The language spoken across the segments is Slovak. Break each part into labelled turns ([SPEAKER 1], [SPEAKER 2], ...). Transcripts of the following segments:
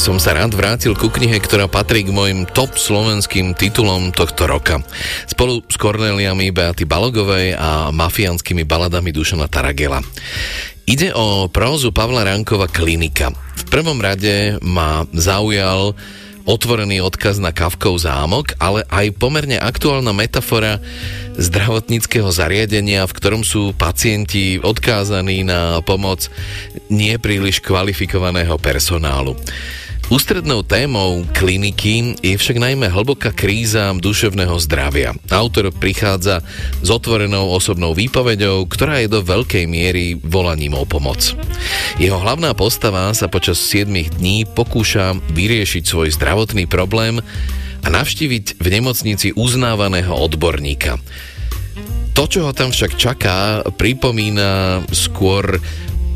[SPEAKER 1] Som sa rád vrátil ku knihe, ktorá patrí k mojim top slovenským titulom tohto roka. Spolu s Korneliami Beaty Balogovej a mafiánskymi baladami Dušana Taragela. Ide o prózu Pavla Rankova Klinika. V prvom rade ma zaujal otvorený odkaz na Kavkov zámok, ale aj pomerne aktuálna metafora zdravotníckého zariadenia, v ktorom sú pacienti odkázaní na pomoc nepríliš kvalifikovaného personálu. Ústrednou témou kliniky je však najmä hlboká kríza duševného zdravia. Autor prichádza s otvorenou osobnou výpovedou, ktorá je do veľkej miery volaním o pomoc. Jeho hlavná postava sa počas 7 dní pokúša vyriešiť svoj zdravotný problém a navštíviť v nemocnici uznávaného odborníka. To, čo ho tam však čaká, pripomína skôr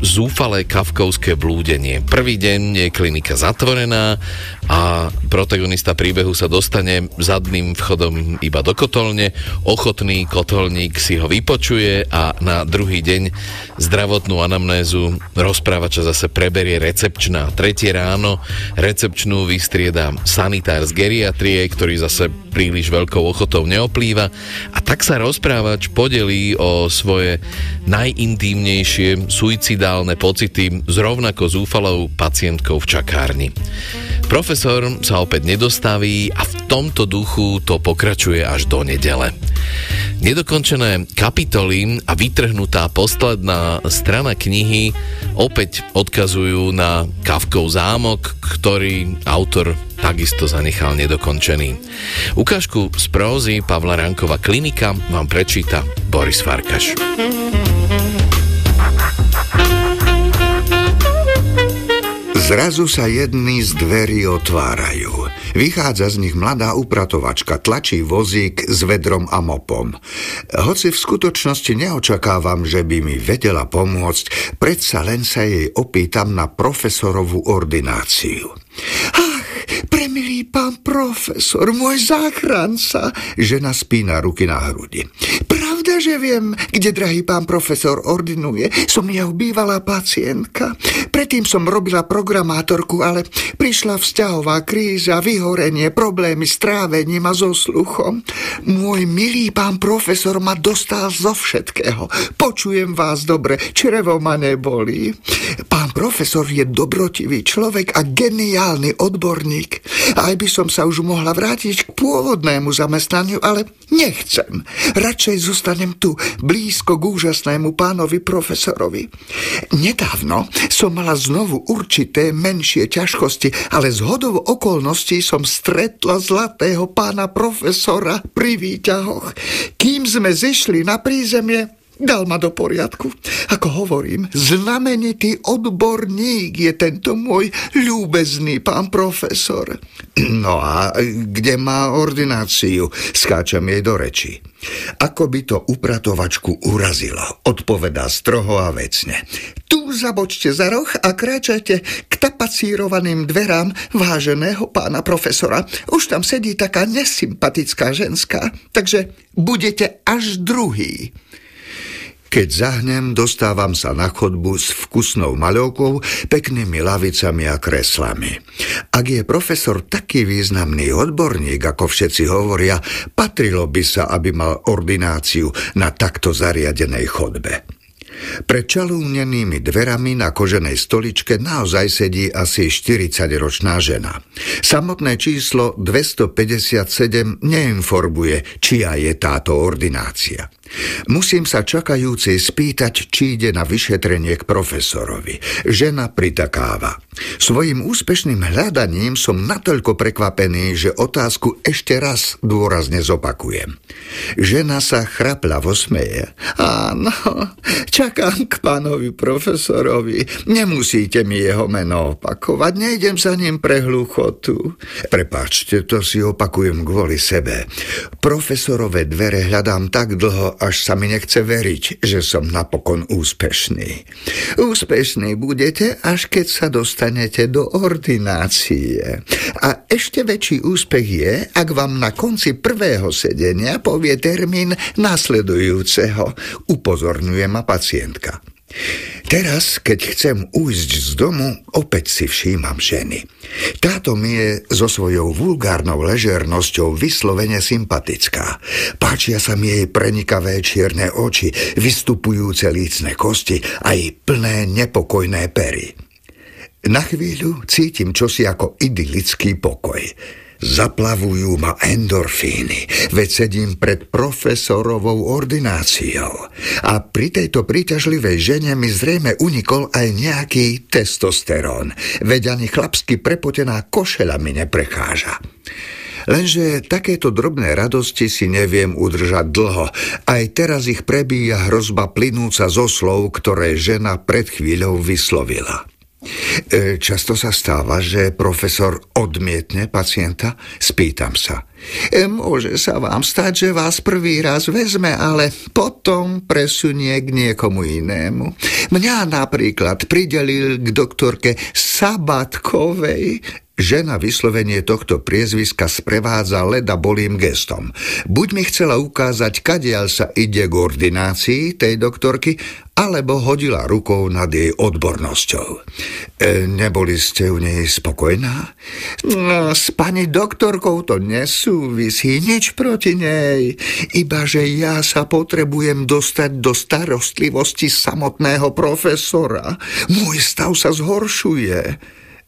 [SPEAKER 1] zúfalé kavkovské blúdenie. Prvý deň je klinika zatvorená a protagonista príbehu sa dostane zadným vchodom iba do kotolne, ochotný kotolník si ho vypočuje a na druhý deň zdravotnú anamnézu rozprávača zase preberie recepčná. Tretie ráno recepčnú vystrieda sanitár z geriatrie, ktorý zase príliš veľkou ochotou neoplýva a tak sa rozprávač podelí o svoje najintímnejšie suicidálne pocity s rovnako zúfalou pacientkou v čakárni. Profesor sa opäť nedostaví a v tomto duchu to pokračuje až do nedele. Nedokončené kapitoly a vytrhnutá posledná strana knihy opäť odkazujú na Kavkov zámok, ktorý autor takisto zanechal nedokončený. Ukážku z prózy Pavla Rankova klinika vám prečíta Boris Farkaš.
[SPEAKER 2] Zrazu sa jedny z dverí otvárajú. Vychádza z nich mladá upratovačka, tlačí vozík s vedrom a mopom. Hoci v skutočnosti neočakávam, že by mi vedela pomôcť, predsa len sa jej opýtam na profesorovú ordináciu. Ach, premilý pán profesor, môj záchranca, žena spína ruky na hrudi. Pravda, že viem, kde drahý pán profesor ordinuje. Som jeho bývalá pacientka. Predtým som robila programátorku, ale prišla vzťahová kríza, vyhorenie, problémy s trávením a so sluchom. Môj milý pán profesor ma dostal zo všetkého. Počujem vás dobre, črevo ma nebolí. Pán profesor je dobrotivý človek a geniálny odborník. Aj by som sa už mohla vrátiť k pôvodnému zamestnaniu, ale nechcem. Radšej zostanem tu, blízko k úžasnému pánovi profesorovi. Nedávno som mala znovu určité menšie ťažkosti, ale z hodov okolností som stretla zlatého pána profesora pri výťahoch. Kým sme zišli na prízemie, Dal ma do poriadku. Ako hovorím, znamenitý odborník je tento môj ľúbezný pán profesor. No a kde má ordináciu? Skáčem jej do reči. Ako by to upratovačku urazilo, odpovedá stroho a vecne. Tu zabočte za roh a kráčajte k tapacírovaným dverám váženého pána profesora. Už tam sedí taká nesympatická ženská, takže budete až druhý. Keď zahnem, dostávam sa na chodbu s vkusnou maľovkou, peknými lavicami a kreslami. Ak je profesor taký významný odborník, ako všetci hovoria, patrilo by sa, aby mal ordináciu na takto zariadenej chodbe. Pred čalúnenými dverami na koženej stoličke naozaj sedí asi 40-ročná žena. Samotné číslo 257 neinformuje, čia je táto ordinácia. Musím sa čakajúcej spýtať, či ide na vyšetrenie k profesorovi. Žena pritakáva. Svojim úspešným hľadaním som natoľko prekvapený, že otázku ešte raz dôrazne zopakujem. Žena sa chrapľavo smeje. Áno, čakám k pánovi profesorovi. Nemusíte mi jeho meno opakovať, nejdem za ním pre hluchotu. Prepačte, to si opakujem kvôli sebe. Profesorové dvere hľadám tak dlho, až sa mi nechce veriť, že som napokon úspešný. Úspešný budete, až keď sa dostanete do ordinácie. A ešte väčší úspech je, ak vám na konci prvého sedenia povie termín nasledujúceho. Upozorňuje ma pacientka. Teraz, keď chcem ujsť z domu, opäť si všímam ženy. Táto mi je so svojou vulgárnou ležernosťou vyslovene sympatická. Páčia sa mi jej prenikavé čierne oči, vystupujúce lícne kosti a jej plné nepokojné pery. Na chvíľu cítim čosi ako idylický pokoj. Zaplavujú ma endorfíny, veď sedím pred profesorovou ordináciou. A pri tejto príťažlivej žene mi zrejme unikol aj nejaký testosterón, veď ani chlapsky prepotená košela mi neprechádza. Lenže takéto drobné radosti si neviem udržať dlho. Aj teraz ich prebíja hrozba plynúca zo slov, ktoré žena pred chvíľou vyslovila. E, často sa stáva, že profesor odmietne pacienta? Spýtam sa. E, môže sa vám stať, že vás prvý raz vezme, ale potom presunie k niekomu inému. Mňa napríklad pridelil k doktorke Sabatkovej, Žena vyslovenie tohto priezviska sprevádza leda bolým gestom. Buď mi chcela ukázať, kadiaľ sa ide k ordinácii tej doktorky, alebo hodila rukou nad jej odbornosťou. E, neboli ste u nej spokojná? No, s pani doktorkou to nesúvisí, nič proti nej. Iba, že ja sa potrebujem dostať do starostlivosti samotného profesora. Môj stav sa zhoršuje.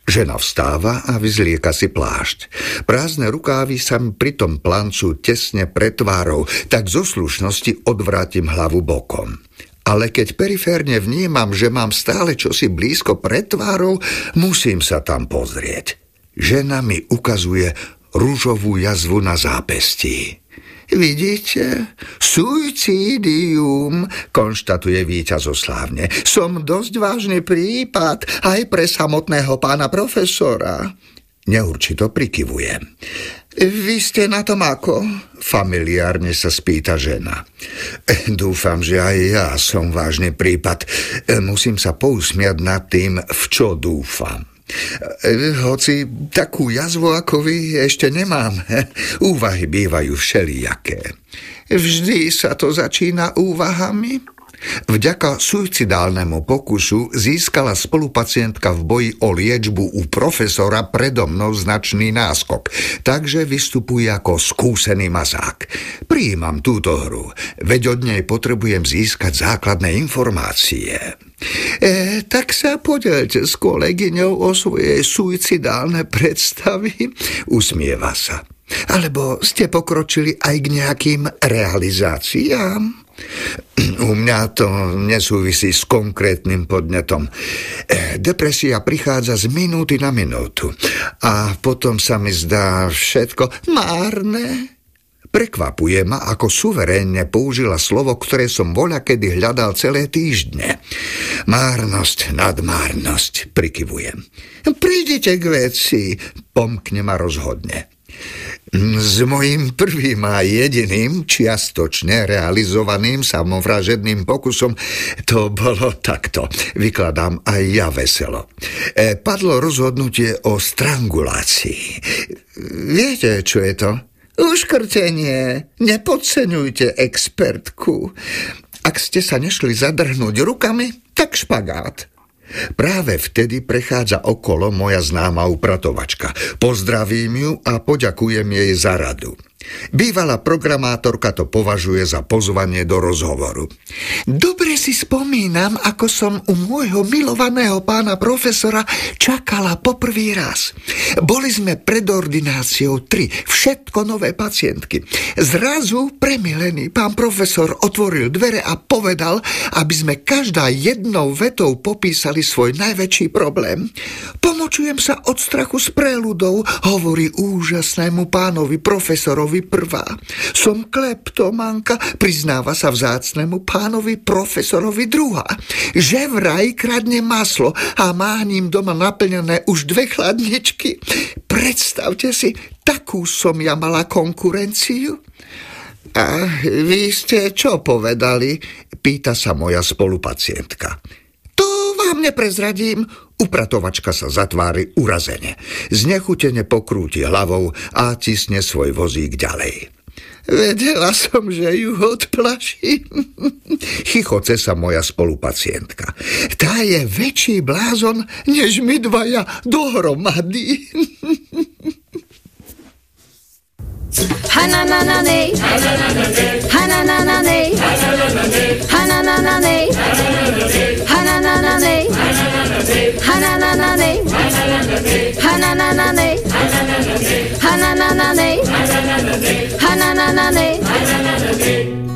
[SPEAKER 2] Žena vstáva a vyzlieka si plášť. Prázdne rukávy sa pri tom plancu tesne pred tvárou, tak zo slušnosti odvrátim hlavu bokom. Ale keď periférne vnímam, že mám stále čosi blízko pred tvárou, musím sa tam pozrieť. Žena mi ukazuje rúžovú jazvu na zápestí. Vidíte? Suicídium, konštatuje víťazoslávne. Som dosť vážny prípad aj pre samotného pána profesora. Neurčito prikyvujem. Vy ste na tom ako? Familiárne sa spýta žena. Dúfam, že aj ja som vážny prípad. Musím sa pousmiať nad tým, v čo dúfam. E, hoci takú jazvu ako vy ešte nemám. Úvahy bývajú všelijaké. Vždy sa to začína úvahami? Vďaka suicidálnemu pokusu získala spolupacientka v boji o liečbu u profesora predo mnou značný náskok, takže vystupuje ako skúsený mazák. Prijímam túto hru, veď od nej potrebujem získať základné informácie. E, tak sa podelte s kolegyňou o svoje suicidálne predstavy. Usmieva sa. Alebo ste pokročili aj k nejakým realizáciám? U mňa to nesúvisí s konkrétnym podnetom. E, depresia prichádza z minúty na minútu a potom sa mi zdá všetko márne. Prekvapuje ma, ako suverénne použila slovo, ktoré som voľa kedy hľadal celé týždne. Márnosť nad márnosť, prikyvujem. Prídite k veci, pomkne ma rozhodne. S mojím prvým a jediným čiastočne realizovaným samovražedným pokusom to bolo takto. Vykladám aj ja veselo. E, padlo rozhodnutie o strangulácii. Viete, čo je to? Uškrtenie. Nepodceňujte expertku. Ak ste sa nešli zadrhnúť rukami, tak špagát. Práve vtedy prechádza okolo moja známa upratovačka. Pozdravím ju a poďakujem jej za radu. Bývalá programátorka to považuje za pozvanie do rozhovoru. Dobre si spomínam, ako som u môjho milovaného pána profesora čakala poprvý raz. Boli sme pred ordináciou tri, všetko nové pacientky. Zrazu premilený pán profesor otvoril dvere a povedal, aby sme každá jednou vetou popísali svoj najväčší problém. Pomočujem sa od strachu z preludov, hovorí úžasnému pánovi profesorovi pánovi prvá. Som kleptomanka, priznáva sa vzácnemu pánovi profesorovi druhá. Že vraj kradne maslo a má ním doma naplnené už dve chladničky. Predstavte si, takú som ja mala konkurenciu. A vy ste čo povedali? Pýta sa moja spolupacientka. To vám neprezradím, Upratovačka sa zatvári urazene. Znechutene pokrúti hlavou a cisne svoj vozík ďalej. Vedela som, že ju odplaším. Chichoce sa moja spolupacientka. Tá je väčší blázon, než my dvaja dohromady. Hananane, hananane, hananane, hananane, hananane,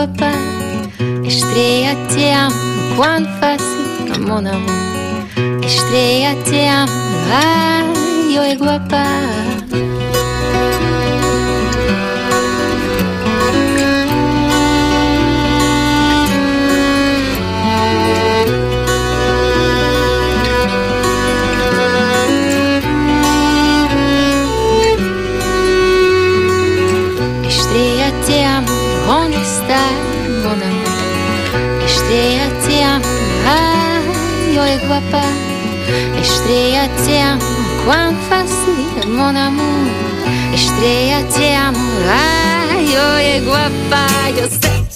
[SPEAKER 2] dois pas. Estrella, te amo
[SPEAKER 3] quando faço mon amour. Estrella, te amo, eu et je te quam facile mon amour et je te io e guapa. io sei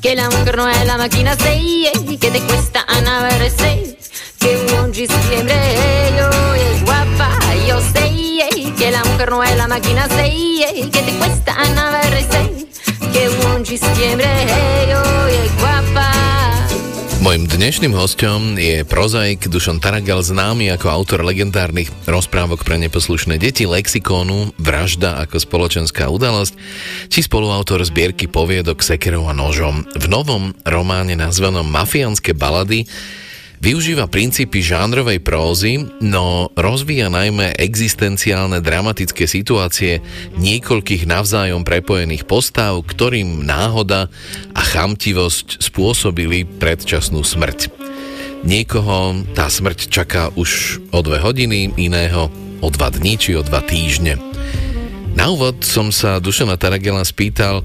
[SPEAKER 3] che l'amor non è la macchina sei e che di questa nave sei che non ci sembra io e guapa. io sei che l'amor non è la macchina sei e che di questa nave sei che non ci sembra io e guapa.
[SPEAKER 1] Mojím dnešným hostom je prozaik Dušan Taragal, známy ako autor legendárnych rozprávok pre neposlušné deti, lexikónu Vražda ako spoločenská udalosť, či spoluautor zbierky poviedok Sekerov a nožom. V novom románe nazvanom Mafiánske balady Využíva princípy žánrovej prózy, no rozvíja najmä existenciálne dramatické situácie niekoľkých navzájom prepojených postav, ktorým náhoda a chamtivosť spôsobili predčasnú smrť. Niekoho tá smrť čaká už o dve hodiny, iného o dva dní či o dva týždne. Na úvod som sa Dušana Taragela spýtal,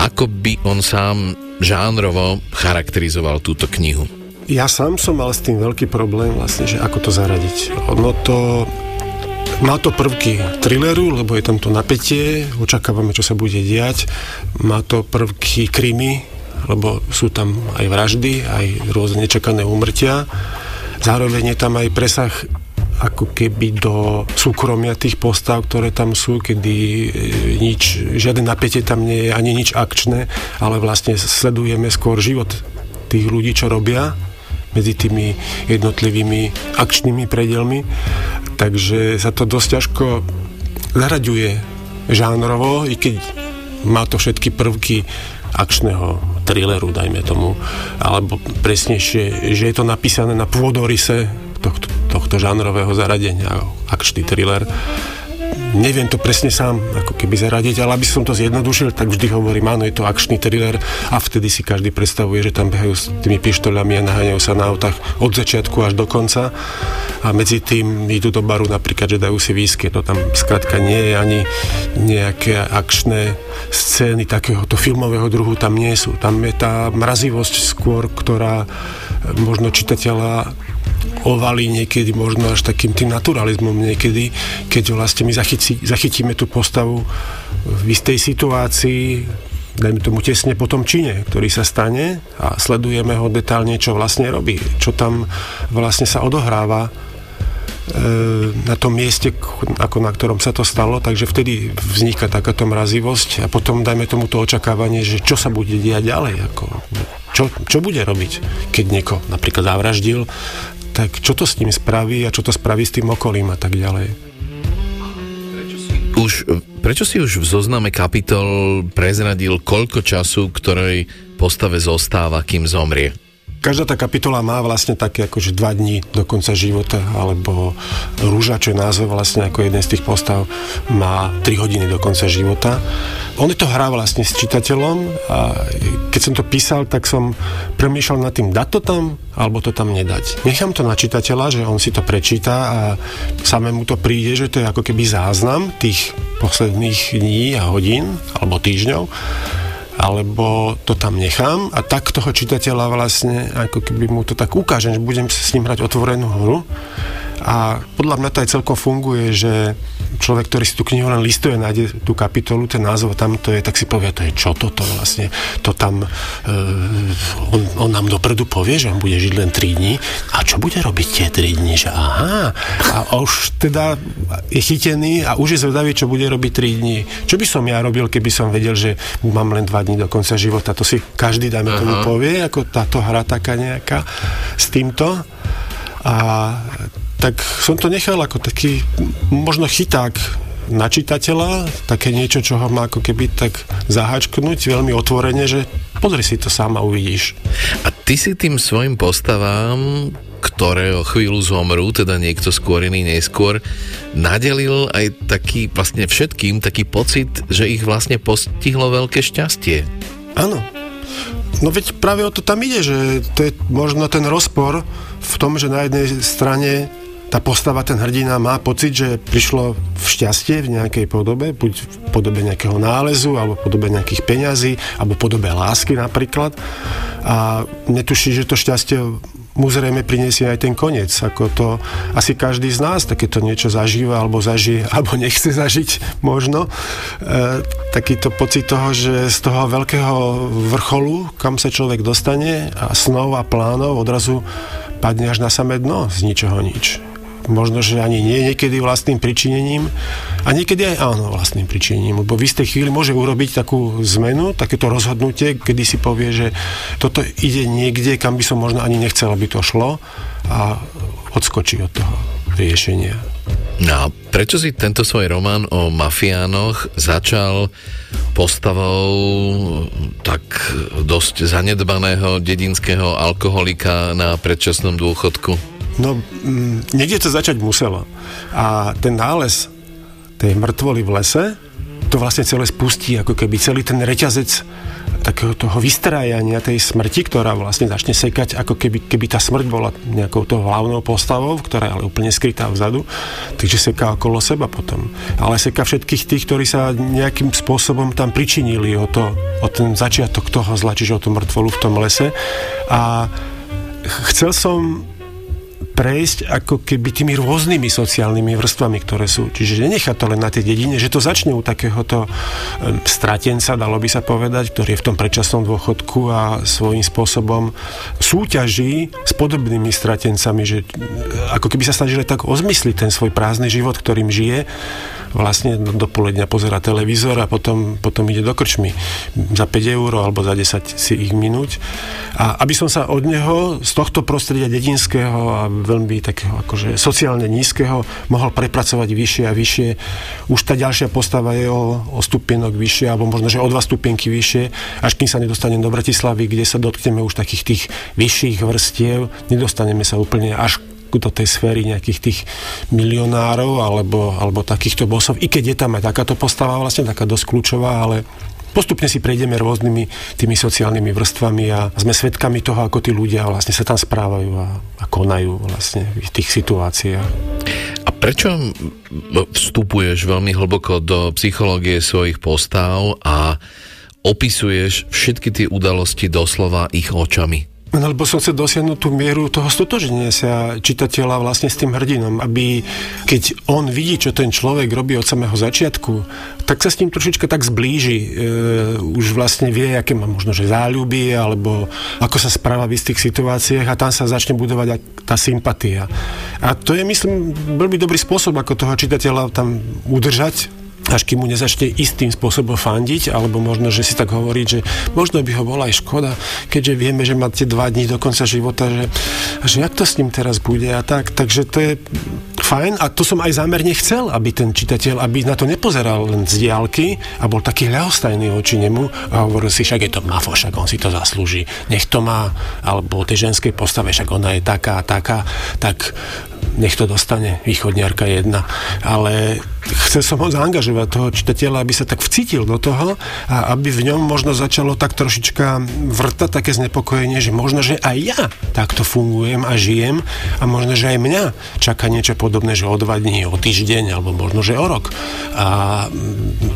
[SPEAKER 1] ako by on sám žánrovo charakterizoval túto knihu.
[SPEAKER 4] Ja sám som mal s tým veľký problém vlastne, že ako to zaradiť. Ono to má to prvky thrilleru, lebo je tam to napätie, očakávame, čo sa bude diať. Má to prvky krimi, lebo sú tam aj vraždy, aj rôzne nečakané úmrtia. Zároveň je tam aj presah ako keby do súkromia tých postav, ktoré tam sú, kedy e, nič, žiadne napätie tam nie je, ani nič akčné, ale vlastne sledujeme skôr život tých ľudí, čo robia medzi tými jednotlivými akčnými predelmi. Takže sa to dosť ťažko zaraďuje žánrovo, i keď má to všetky prvky akčného thrilleru, dajme tomu, alebo presnejšie, že je to napísané na pôdorise tohto, tohto žánrového zaradenia, akčný thriller neviem to presne sám ako keby zaradiť, ale aby som to zjednodušil, tak vždy hovorím, áno, je to akčný thriller a vtedy si každý predstavuje, že tam behajú s tými pištoľami a naháňajú sa na autách od začiatku až do konca a medzi tým idú do baru napríklad, že dajú si výsky, to tam skrátka nie je ani nejaké akčné scény takéhoto filmového druhu tam nie sú. Tam je tá mrazivosť skôr, ktorá možno čitateľa ovalí niekedy možno až takým tým naturalizmom niekedy, keď vlastne my zachytí, zachytíme tú postavu v istej situácii, dajme tomu tesne po tom čine, ktorý sa stane a sledujeme ho detálne, čo vlastne robí, čo tam vlastne sa odohráva e, na tom mieste, ako na ktorom sa to stalo, takže vtedy vzniká takáto mrazivosť a potom dajme tomu to očakávanie, že čo sa bude diať ďalej, ako, čo, čo bude robiť, keď nieko napríklad zavraždil, tak čo to s ním spraví a čo to spraví s tým okolím a tak ďalej.
[SPEAKER 1] Už, prečo si už v zozname kapitol prezradil, koľko času ktorej postave zostáva, kým zomrie?
[SPEAKER 4] Každá tá kapitola má vlastne také akože dva dní do konca života, alebo Rúža, čo je názov vlastne ako jeden z tých postav, má 3 hodiny do konca života. On to hrá vlastne s čitateľom a keď som to písal, tak som premýšľal nad tým, dať to tam, alebo to tam nedať. Nechám to na čitateľa, že on si to prečíta a samému to príde, že to je ako keby záznam tých posledných dní a hodín, alebo týždňov alebo to tam nechám a tak toho čitateľa vlastne, ako keby mu to tak ukážem, že budem s ním hrať otvorenú hru a podľa mňa to aj celkom funguje, že človek, ktorý si tú knihu len listuje, nájde tú kapitolu, ten názov tam to je, tak si povie, to je čo toto vlastne, to tam e, on, on nám dopredu povie, že on bude žiť len 3 dní a čo bude robiť tie 3 dní, že aha, a už teda je chytený a už je zvedavý, čo bude robiť 3 dní. Čo by som ja robil, keby som vedel, že mám len 2 dní do konca života, to si každý, dajme tomu, povie, ako táto hra taká nejaká s týmto. A tak som to nechal ako taký možno chyták na čitateľa, také niečo, čo ho má ako keby tak zahačknúť veľmi otvorene, že pozri si to sám a uvidíš.
[SPEAKER 1] A ty si tým svojim postavám, ktoré o chvíľu zomrú, teda niekto skôr iný neskôr, nadelil aj taký, vlastne všetkým taký pocit, že ich vlastne postihlo veľké šťastie.
[SPEAKER 4] Áno. No veď práve o to tam ide, že to je možno ten rozpor v tom, že na jednej strane tá postava, ten hrdina má pocit, že prišlo v šťastie v nejakej podobe, buď v podobe nejakého nálezu, alebo v podobe nejakých peňazí, alebo v podobe lásky napríklad. A netuší, že to šťastie mu zrejme priniesie aj ten koniec. Ako to asi každý z nás takéto niečo zažíva, alebo zažije, alebo nechce zažiť možno. E, takýto pocit toho, že z toho veľkého vrcholu, kam sa človek dostane a snov a plánov odrazu padne až na samé dno z ničoho nič možno, že ani nie niekedy vlastným pričinením a niekedy aj áno vlastným pričinením, lebo v istej chvíli môže urobiť takú zmenu, takéto rozhodnutie, kedy si povie, že toto ide niekde, kam by som možno ani nechcel, aby to šlo a odskočí od toho riešenia.
[SPEAKER 1] No a prečo si tento svoj román o mafiánoch začal postavou tak dosť zanedbaného dedinského alkoholika na predčasnom dôchodku?
[SPEAKER 4] No, mm, niekde to začať muselo. A ten nález tej mŕtvoly v lese, to vlastne celé spustí, ako keby celý ten reťazec takého toho vystrájania tej smrti, ktorá vlastne začne sekať, ako keby, keby tá smrť bola nejakou toho hlavnou postavou, ktorá je ale úplne skrytá vzadu, takže seká okolo seba potom. Ale seká všetkých tých, ktorí sa nejakým spôsobom tam pričinili o, to, o ten začiatok toho zla, čiže o tú mŕtvolu v tom lese. A chcel som prejsť ako keby tými rôznymi sociálnymi vrstvami, ktoré sú. Čiže nenechať to len na tej dedine, že to začne u takéhoto stratenca, dalo by sa povedať, ktorý je v tom predčasnom dôchodku a svojím spôsobom súťaží s podobnými stratencami, že ako keby sa snažili tak ozmysliť ten svoj prázdny život, ktorým žije vlastne do poledňa pozera televízor a potom, potom ide do krčmy za 5 eur alebo za 10 si ich minúť. A aby som sa od neho z tohto prostredia dedinského a veľmi takého akože sociálne nízkeho mohol prepracovať vyššie a vyššie. Už tá ďalšia postava je o, o stupienok vyššie, alebo možno, že o dva stupienky vyššie, až kým sa nedostanem do Bratislavy, kde sa dotkneme už takých tých vyšších vrstiev, nedostaneme sa úplne až do tej sféry nejakých tých milionárov alebo, alebo takýchto bosov, i keď je tam aj takáto postava vlastne, taká dosť kľúčová, ale postupne si prejdeme rôznymi tými sociálnymi vrstvami a sme svedkami toho, ako tí ľudia vlastne sa tam správajú a, a konajú vlastne v tých situáciách.
[SPEAKER 1] A prečo vstupuješ veľmi hlboko do psychológie svojich postav a opisuješ všetky tie udalosti doslova ich očami?
[SPEAKER 4] No, lebo som chcel dosiahnuť tú mieru toho stotoženia sa čitateľa vlastne s tým hrdinom, aby keď on vidí, čo ten človek robí od samého začiatku, tak sa s ním trošička tak zblíži. E, už vlastne vie, aké má možno, že záľuby, alebo ako sa správa v istých situáciách a tam sa začne budovať tá sympatia. A to je, myslím, veľmi dobrý spôsob, ako toho čitateľa tam udržať až kým mu nezačne istým spôsobom fandiť, alebo možno, že si tak hovorí, že možno by ho bola aj škoda, keďže vieme, že máte dva dní do konca života, že, že jak to s ním teraz bude a tak. Takže to je fajn a to som aj zámerne chcel, aby ten čitateľ, aby na to nepozeral len z diálky a bol taký ľahostajný oči nemu a hovoril si, však je to mafo, však on si to zaslúži, nech to má, alebo tej ženskej postave, však ona je taká a taká, tak nech to dostane východniarka jedna. Ale chcel som ho zaangažovať toho čitateľa, aby sa tak vcítil do toho a aby v ňom možno začalo tak trošička vrtať také znepokojenie, že možno, že aj ja takto fungujem a žijem a možno, že aj mňa čaká niečo podobné, že o dva dní, o týždeň alebo možno, že o rok. A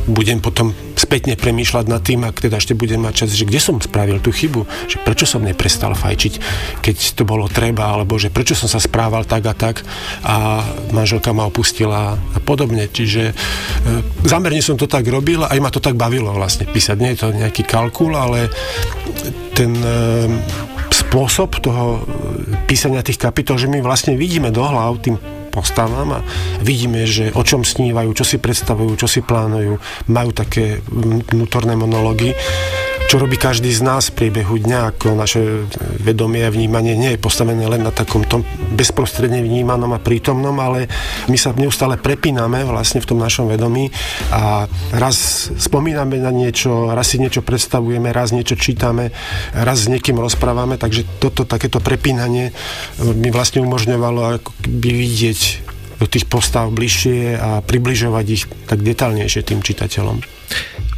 [SPEAKER 4] budem potom spätne premýšľať nad tým, ak teda ešte budem mať čas, že kde som spravil tú chybu, že prečo som neprestal fajčiť, keď to bolo treba, alebo že prečo som sa správal tak a tak a manželka ma opustila a podobne. Čiže e, zamerne som to tak robil aj ma to tak bavilo vlastne písať. Nie je to nejaký kalkul, ale ten e, spôsob toho písania tých kapitol, že my vlastne vidíme do hlav tým postavám a vidíme, že o čom snívajú, čo si predstavujú, čo si plánujú, majú také vnútorné monológy čo robí každý z nás v priebehu dňa, ako naše vedomie a vnímanie nie je postavené len na takom tom bezprostredne vnímanom a prítomnom, ale my sa neustále prepíname vlastne v tom našom vedomí a raz spomíname na niečo, raz si niečo predstavujeme, raz niečo čítame, raz s niekým rozprávame, takže toto takéto prepínanie mi vlastne umožňovalo by vidieť do tých postav bližšie a približovať ich tak detálnejšie tým čitateľom.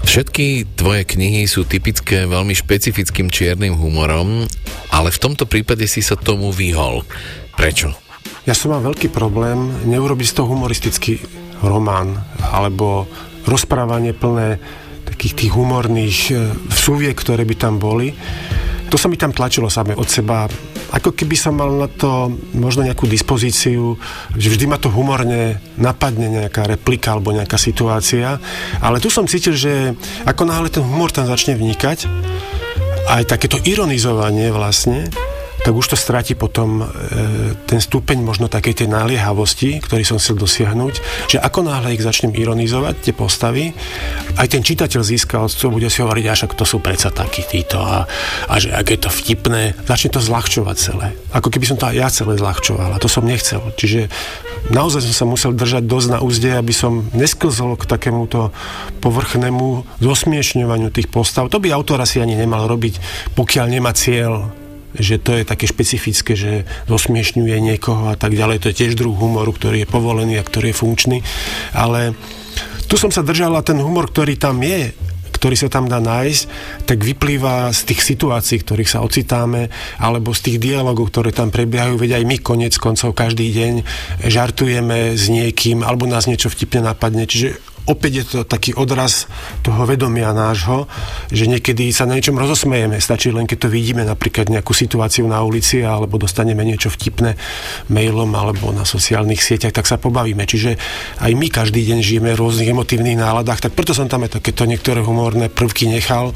[SPEAKER 1] Všetky tvoje knihy sú typické veľmi špecifickým čiernym humorom, ale v tomto prípade si sa tomu vyhol. Prečo?
[SPEAKER 4] Ja som mal veľký problém neurobiť z toho humoristický román alebo rozprávanie plné takých tých humorných e, súviek, ktoré by tam boli. To sa mi tam tlačilo samé od seba. Ako keby som mal na to možno nejakú dispozíciu, že vždy ma to humorne napadne nejaká replika alebo nejaká situácia, ale tu som cítil, že ako náhle ten humor tam začne vnikať, aj takéto ironizovanie vlastne, tak už to stráti potom e, ten stupeň možno takej tej naliehavosti, ktorý som chcel dosiahnuť, že ako náhle ich začnem ironizovať, tie postavy, aj ten čitateľ získa odstvo, bude si hovoriť, až to sú predsa takí títo a, a že ak je to vtipné, začne to zľahčovať celé. Ako keby som to aj ja celé zľahčoval a to som nechcel. Čiže naozaj som sa musel držať dosť na úzde, aby som nesklzol k takémuto povrchnému zosmiešňovaniu tých postav. To by autor asi ani nemal robiť, pokiaľ nemá cieľ že to je také špecifické, že zosmiešňuje niekoho a tak ďalej. To je tiež druh humoru, ktorý je povolený a ktorý je funkčný. Ale tu som sa držal a ten humor, ktorý tam je, ktorý sa tam dá nájsť, tak vyplýva z tých situácií, ktorých sa ocitáme, alebo z tých dialogov, ktoré tam prebiehajú, veď aj my konec koncov každý deň žartujeme s niekým, alebo nás niečo vtipne napadne. Čiže opäť je to taký odraz toho vedomia nášho, že niekedy sa na niečom rozosmejeme. Stačí len, keď to vidíme, napríklad nejakú situáciu na ulici alebo dostaneme niečo vtipné mailom alebo na sociálnych sieťach, tak sa pobavíme. Čiže aj my každý deň žijeme v rôznych emotívnych náladách, tak preto som tam aj takéto niektoré humorné prvky nechal,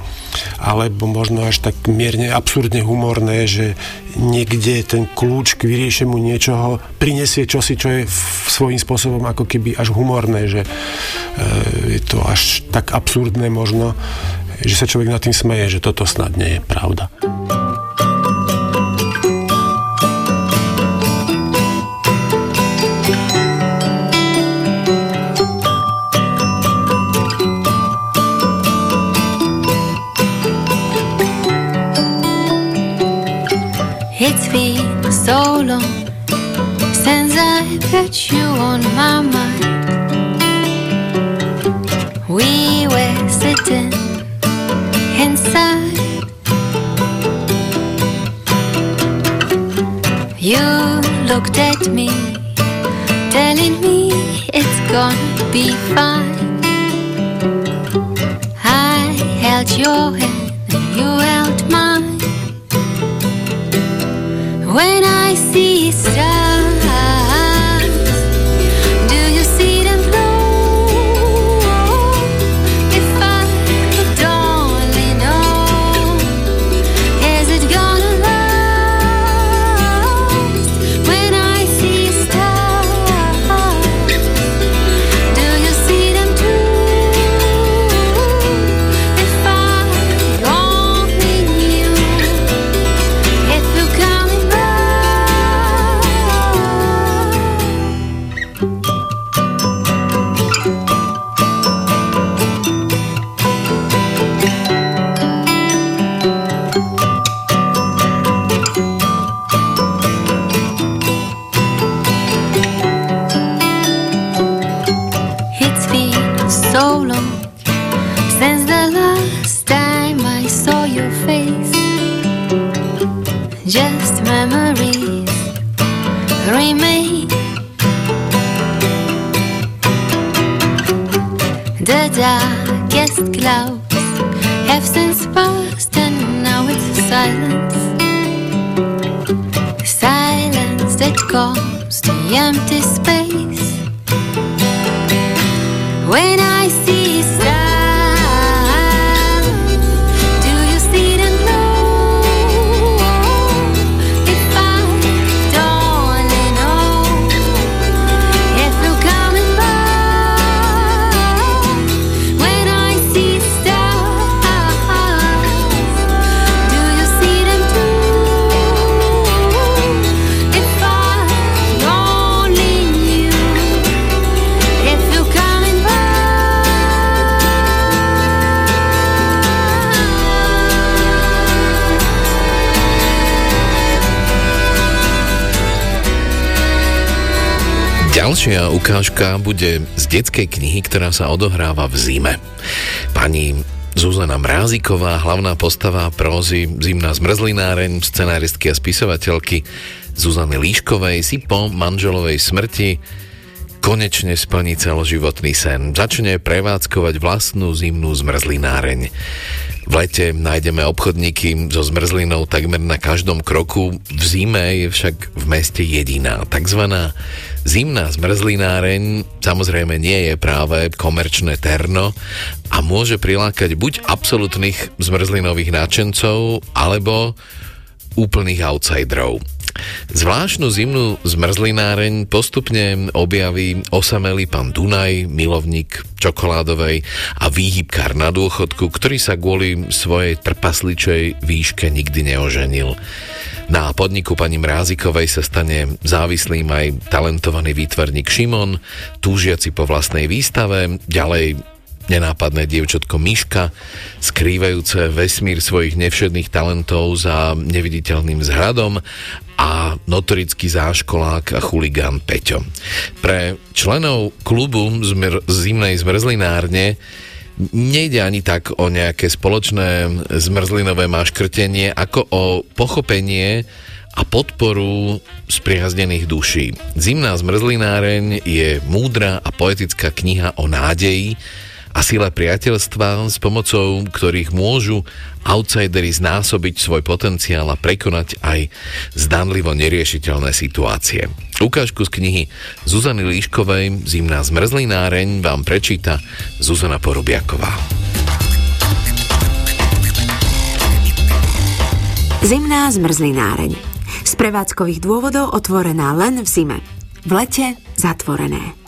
[SPEAKER 4] alebo možno až tak mierne absurdne humorné, že niekde ten kľúč k vyriešeniu niečoho prinesie čosi, čo je svojím spôsobom ako keby až humorné, že je to až tak absurdné možno, že sa človek nad tým smeje, že toto snad nie je pravda.
[SPEAKER 3] It's been so long since I put you on my mind. We were sitting inside. You looked at me, telling me it's gonna be fine. I held your hand and you held mine. When I see stars, calms the empty space. When I see stars,
[SPEAKER 1] Ďalšia ukážka bude z detskej knihy, ktorá sa odohráva v zime. Pani Zuzana Mráziková, hlavná postava prózy Zimná zmrzlináreň, scenáristky a spisovateľky Zuzany Líškovej si po manželovej smrti konečne splní celoživotný sen. Začne prevádzkovať vlastnú zimnú zmrzlináreň. V lete nájdeme obchodníky so zmrzlinou takmer na každom kroku, v zime je však v meste jediná. Takzvaná zimná zmrzlináreň samozrejme nie je práve komerčné terno a môže prilákať buď absolútnych zmrzlinových náčencov, alebo úplných outsiderov. Zvláštnu zimnú zmrzlináreň postupne objaví osamelý pán Dunaj, milovník čokoládovej a výhybkár na dôchodku, ktorý sa kvôli svojej trpasličej výške nikdy neoženil. Na podniku pani Mrázikovej sa stane závislým aj talentovaný výtvarník Šimon, túžiaci po vlastnej výstave, ďalej nenápadné dievčatko Miška, skrývajúce vesmír svojich nevšedných talentov za neviditeľným zhradom a notorický záškolák a chuligán Peťo. Pre členov klubu zmr- zimnej zmrzlinárne nejde ani tak o nejaké spoločné zmrzlinové maškrtenie, ako o pochopenie a podporu spriaznených duší. Zimná zmrzlináreň je múdra a poetická kniha o nádeji, a sile priateľstva, s pomocou ktorých môžu outsidery znásobiť svoj potenciál a prekonať aj zdanlivo neriešiteľné situácie. Ukážku z knihy Zuzany Líškovej Zimná zmrzlináreň vám prečíta Zuzana Porubiaková.
[SPEAKER 5] Zimná zmrzlináreň. Z prevádzkových dôvodov otvorená len v zime. V lete zatvorené.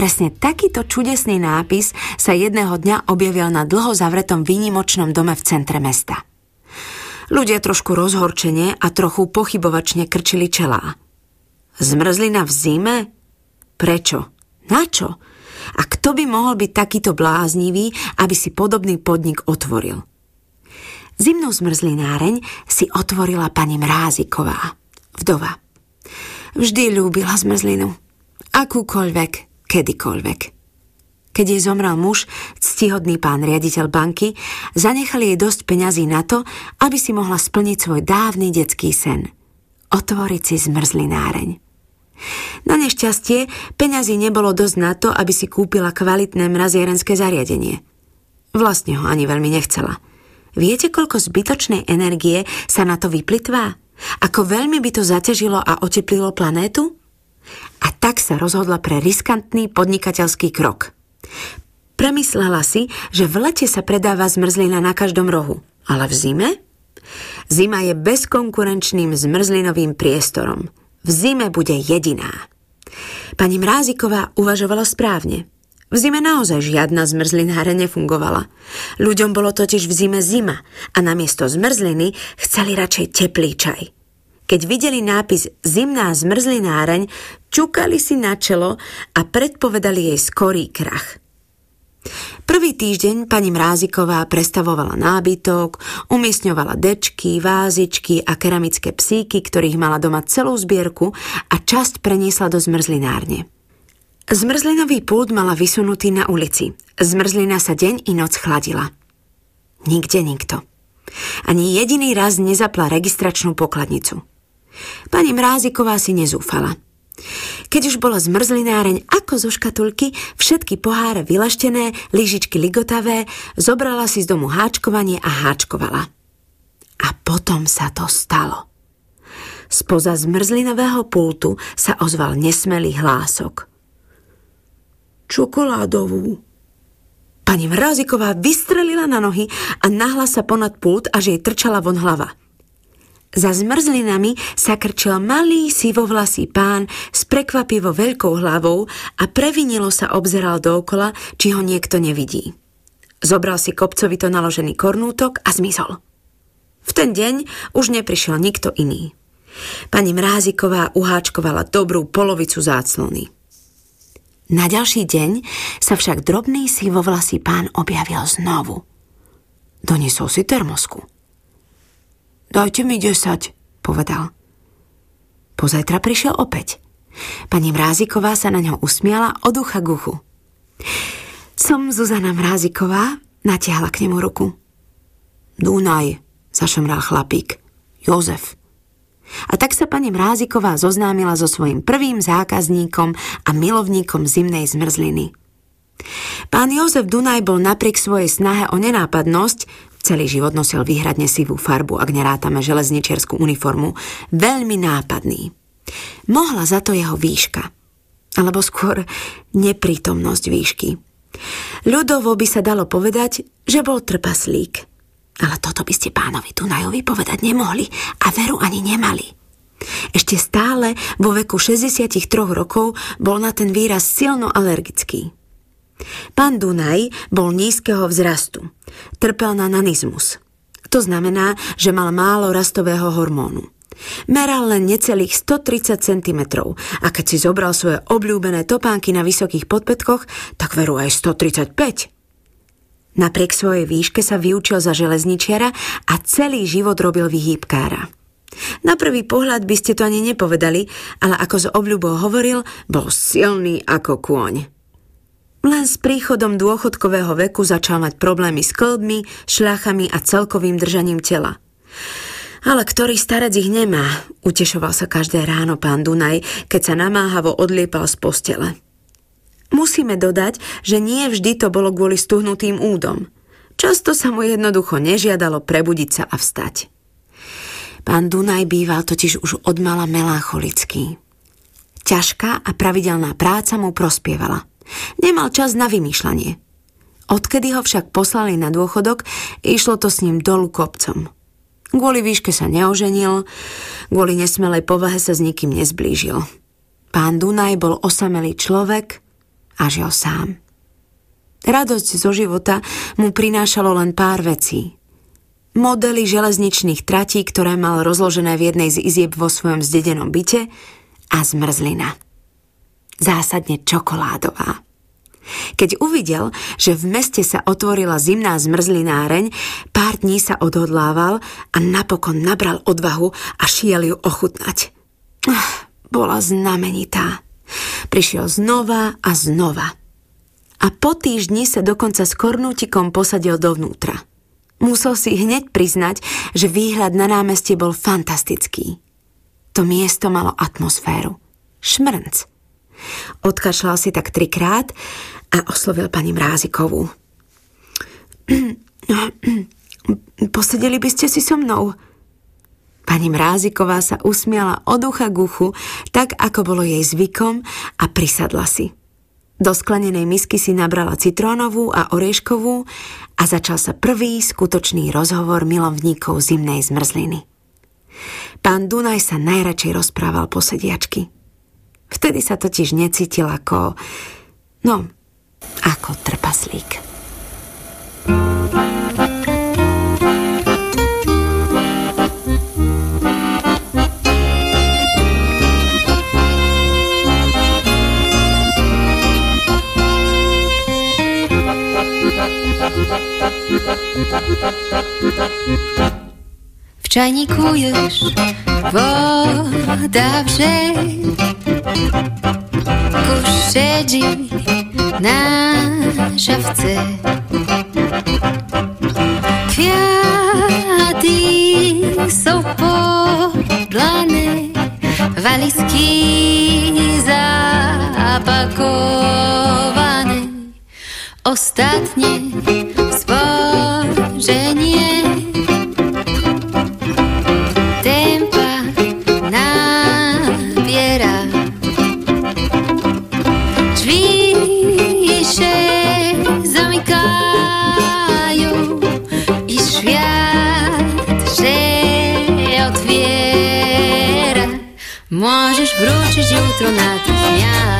[SPEAKER 5] Presne takýto čudesný nápis sa jedného dňa objavil na dlho zavretom výnimočnom dome v centre mesta. Ľudia trošku rozhorčene a trochu pochybovačne krčili čelá. Zmrzlina v zime? Prečo? Na čo? A kto by mohol byť takýto bláznivý, aby si podobný podnik otvoril? Zimnú zmrzlináreň si otvorila pani Mráziková, vdova. Vždy ľúbila zmrzlinu. Akúkoľvek, kedykoľvek. Keď jej zomrel muž, ctihodný pán riaditeľ banky, zanechali jej dosť peňazí na to, aby si mohla splniť svoj dávny detský sen. Otvoriť si zmrzlináreň. Na nešťastie peňazí nebolo dosť na to, aby si kúpila kvalitné mrazierenské zariadenie. Vlastne ho ani veľmi nechcela. Viete, koľko zbytočnej energie sa na to vyplitvá? Ako veľmi by to zaťažilo a oteplilo planétu? A tak sa rozhodla pre riskantný podnikateľský krok. Premyslela si, že v lete sa predáva zmrzlina na každom rohu, ale v zime? Zima je bezkonkurenčným zmrzlinovým priestorom. V zime bude jediná. Pani Mráziková uvažovala správne. V zime naozaj žiadna zmrzlináre nefungovala. Ľuďom bolo totiž v zime zima a namiesto zmrzliny chceli radšej teplý čaj. Keď videli nápis Zimná zmrzlináreň, čukali si na čelo a predpovedali jej skorý krach. Prvý týždeň pani Mráziková prestavovala nábytok, umiestňovala dečky, vázičky a keramické psíky, ktorých mala doma celú zbierku a časť preniesla do zmrzlinárne. Zmrzlinový pult mala vysunutý na ulici. Zmrzlina sa deň i noc chladila. Nikde nikto. Ani jediný raz nezapla registračnú pokladnicu. Pani Mráziková si nezúfala. Keď už bola zmrzlináreň ako zo škatulky, všetky poháre vylaštené, lyžičky ligotavé, zobrala si z domu háčkovanie a háčkovala. A potom sa to stalo. Spoza zmrzlinového pultu sa ozval nesmelý hlások. Čokoládovú. Pani Mráziková vystrelila na nohy a nahla sa ponad pult, až jej trčala von hlava. Za zmrzlinami sa krčil malý sivovlasý pán s prekvapivo veľkou hlavou a previnilo sa obzeral dookola, či ho niekto nevidí. Zobral si kopcovito naložený kornútok a zmizol. V ten deň už neprišiel nikto iný. Pani Mráziková uháčkovala dobrú polovicu záclony. Na ďalší deň sa však drobný sivovlasý pán objavil znovu. Doniesol si termosku. Dajte mi desať, povedal. Pozajtra prišiel opäť. Pani Mráziková sa na ňo usmiala od ucha k. Som Zuzana Mráziková, natiahla k nemu ruku. Dunaj, zašomral chlapík. Jozef. A tak sa pani Mráziková zoznámila so svojím prvým zákazníkom a milovníkom zimnej zmrzliny. Pán Jozef Dunaj bol napriek svojej snahe o nenápadnosť Celý život nosil výhradne sivú farbu, ak nerátame železničierskú uniformu. Veľmi nápadný. Mohla za to jeho výška. Alebo skôr neprítomnosť výšky. Ľudovo by sa dalo povedať, že bol trpaslík. Ale toto by ste pánovi Dunajovi povedať nemohli a veru ani nemali. Ešte stále vo veku 63 rokov bol na ten výraz silno alergický. Pán Dunaj bol nízkeho vzrastu. Trpel na nanizmus. To znamená, že mal málo rastového hormónu. Meral len necelých 130 cm a keď si zobral svoje obľúbené topánky na vysokých podpetkoch, tak veru aj 135. Napriek svojej výške sa vyučil za železničiara a celý život robil vyhýbkára. Na prvý pohľad by ste to ani nepovedali, ale ako z obľubou hovoril, bol silný ako kôň. Len s príchodom dôchodkového veku začal mať problémy s klbmi, šľachami a celkovým držaním tela. Ale ktorý starec ich nemá, utešoval sa každé ráno pán Dunaj, keď sa namáhavo odliepal z postele. Musíme dodať, že nie vždy to bolo kvôli stuhnutým údom. Často sa mu jednoducho nežiadalo prebudiť sa a vstať. Pán Dunaj býval totiž už odmala melancholický. Ťažká a pravidelná práca mu prospievala. Nemal čas na vymýšľanie. Odkedy ho však poslali na dôchodok, išlo to s ním dolu kopcom. Kvôli výške sa neoženil, kvôli nesmelej povahe sa s nikým nezblížil. Pán Dunaj bol osamelý človek a žil sám. Radosť zo života mu prinášalo len pár vecí. Modely železničných tratí, ktoré mal rozložené v jednej z izieb vo svojom zdedenom byte a zmrzlina zásadne čokoládová. Keď uvidel, že v meste sa otvorila zimná zmrzlináreň, pár dní sa odhodlával a napokon nabral odvahu a šiel ju ochutnať. Bola znamenitá. Prišiel znova a znova. A po týždni sa dokonca s kornútikom posadil dovnútra. Musel si hneď priznať, že výhľad na námestie bol fantastický. To miesto malo atmosféru. Šmrnc. Odkašľal si tak trikrát a oslovil pani Mrázikovú. Posedeli by ste si so mnou? Pani Mráziková sa usmiala od ucha k uchu, tak ako bolo jej zvykom a prisadla si. Do sklenenej misky si nabrala citrónovú a orieškovú a začal sa prvý skutočný rozhovor milovníkov zimnej zmrzliny. Pán Dunaj sa najradšej rozprával po sediačky – Vtedy sa totiž necítil ako, no, ako trpaslík.
[SPEAKER 3] čajníku už voda vře. Kuš sedí na šavce. Kwiaty są podlane, walizki zapakowane. Ostatnie spojrzenie astronautas me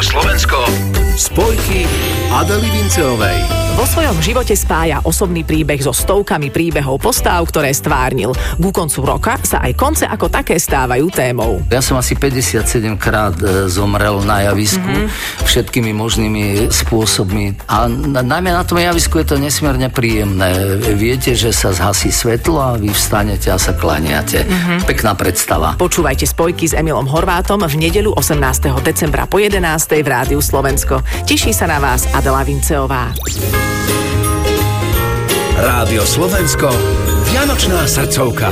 [SPEAKER 6] Rádio Slovensko Spojky Adely Vinceovej
[SPEAKER 7] Vo svojom živote spája osobný príbeh so stovkami príbehov postáv, ktoré stvárnil. Ku koncu roka sa aj konce ako také stávajú témou.
[SPEAKER 8] Ja som asi 57 krát e, zomrel na javisku mm-hmm. všetkými možnými spôsobmi. A na, najmä na tom javisku je to nesmierne príjemné. Viete, že sa zhasí svetlo a vy vstanete a sa klaniate. Mm-hmm. Pekná predstava.
[SPEAKER 7] Počúvajte spojky s Emilom Horvátom v nedeľu 18. decembra po 11. v Rádiu Slovensko. Teší sa na vás Adela Vinceová.
[SPEAKER 6] Rádio Slovensko Vianočná srdcovka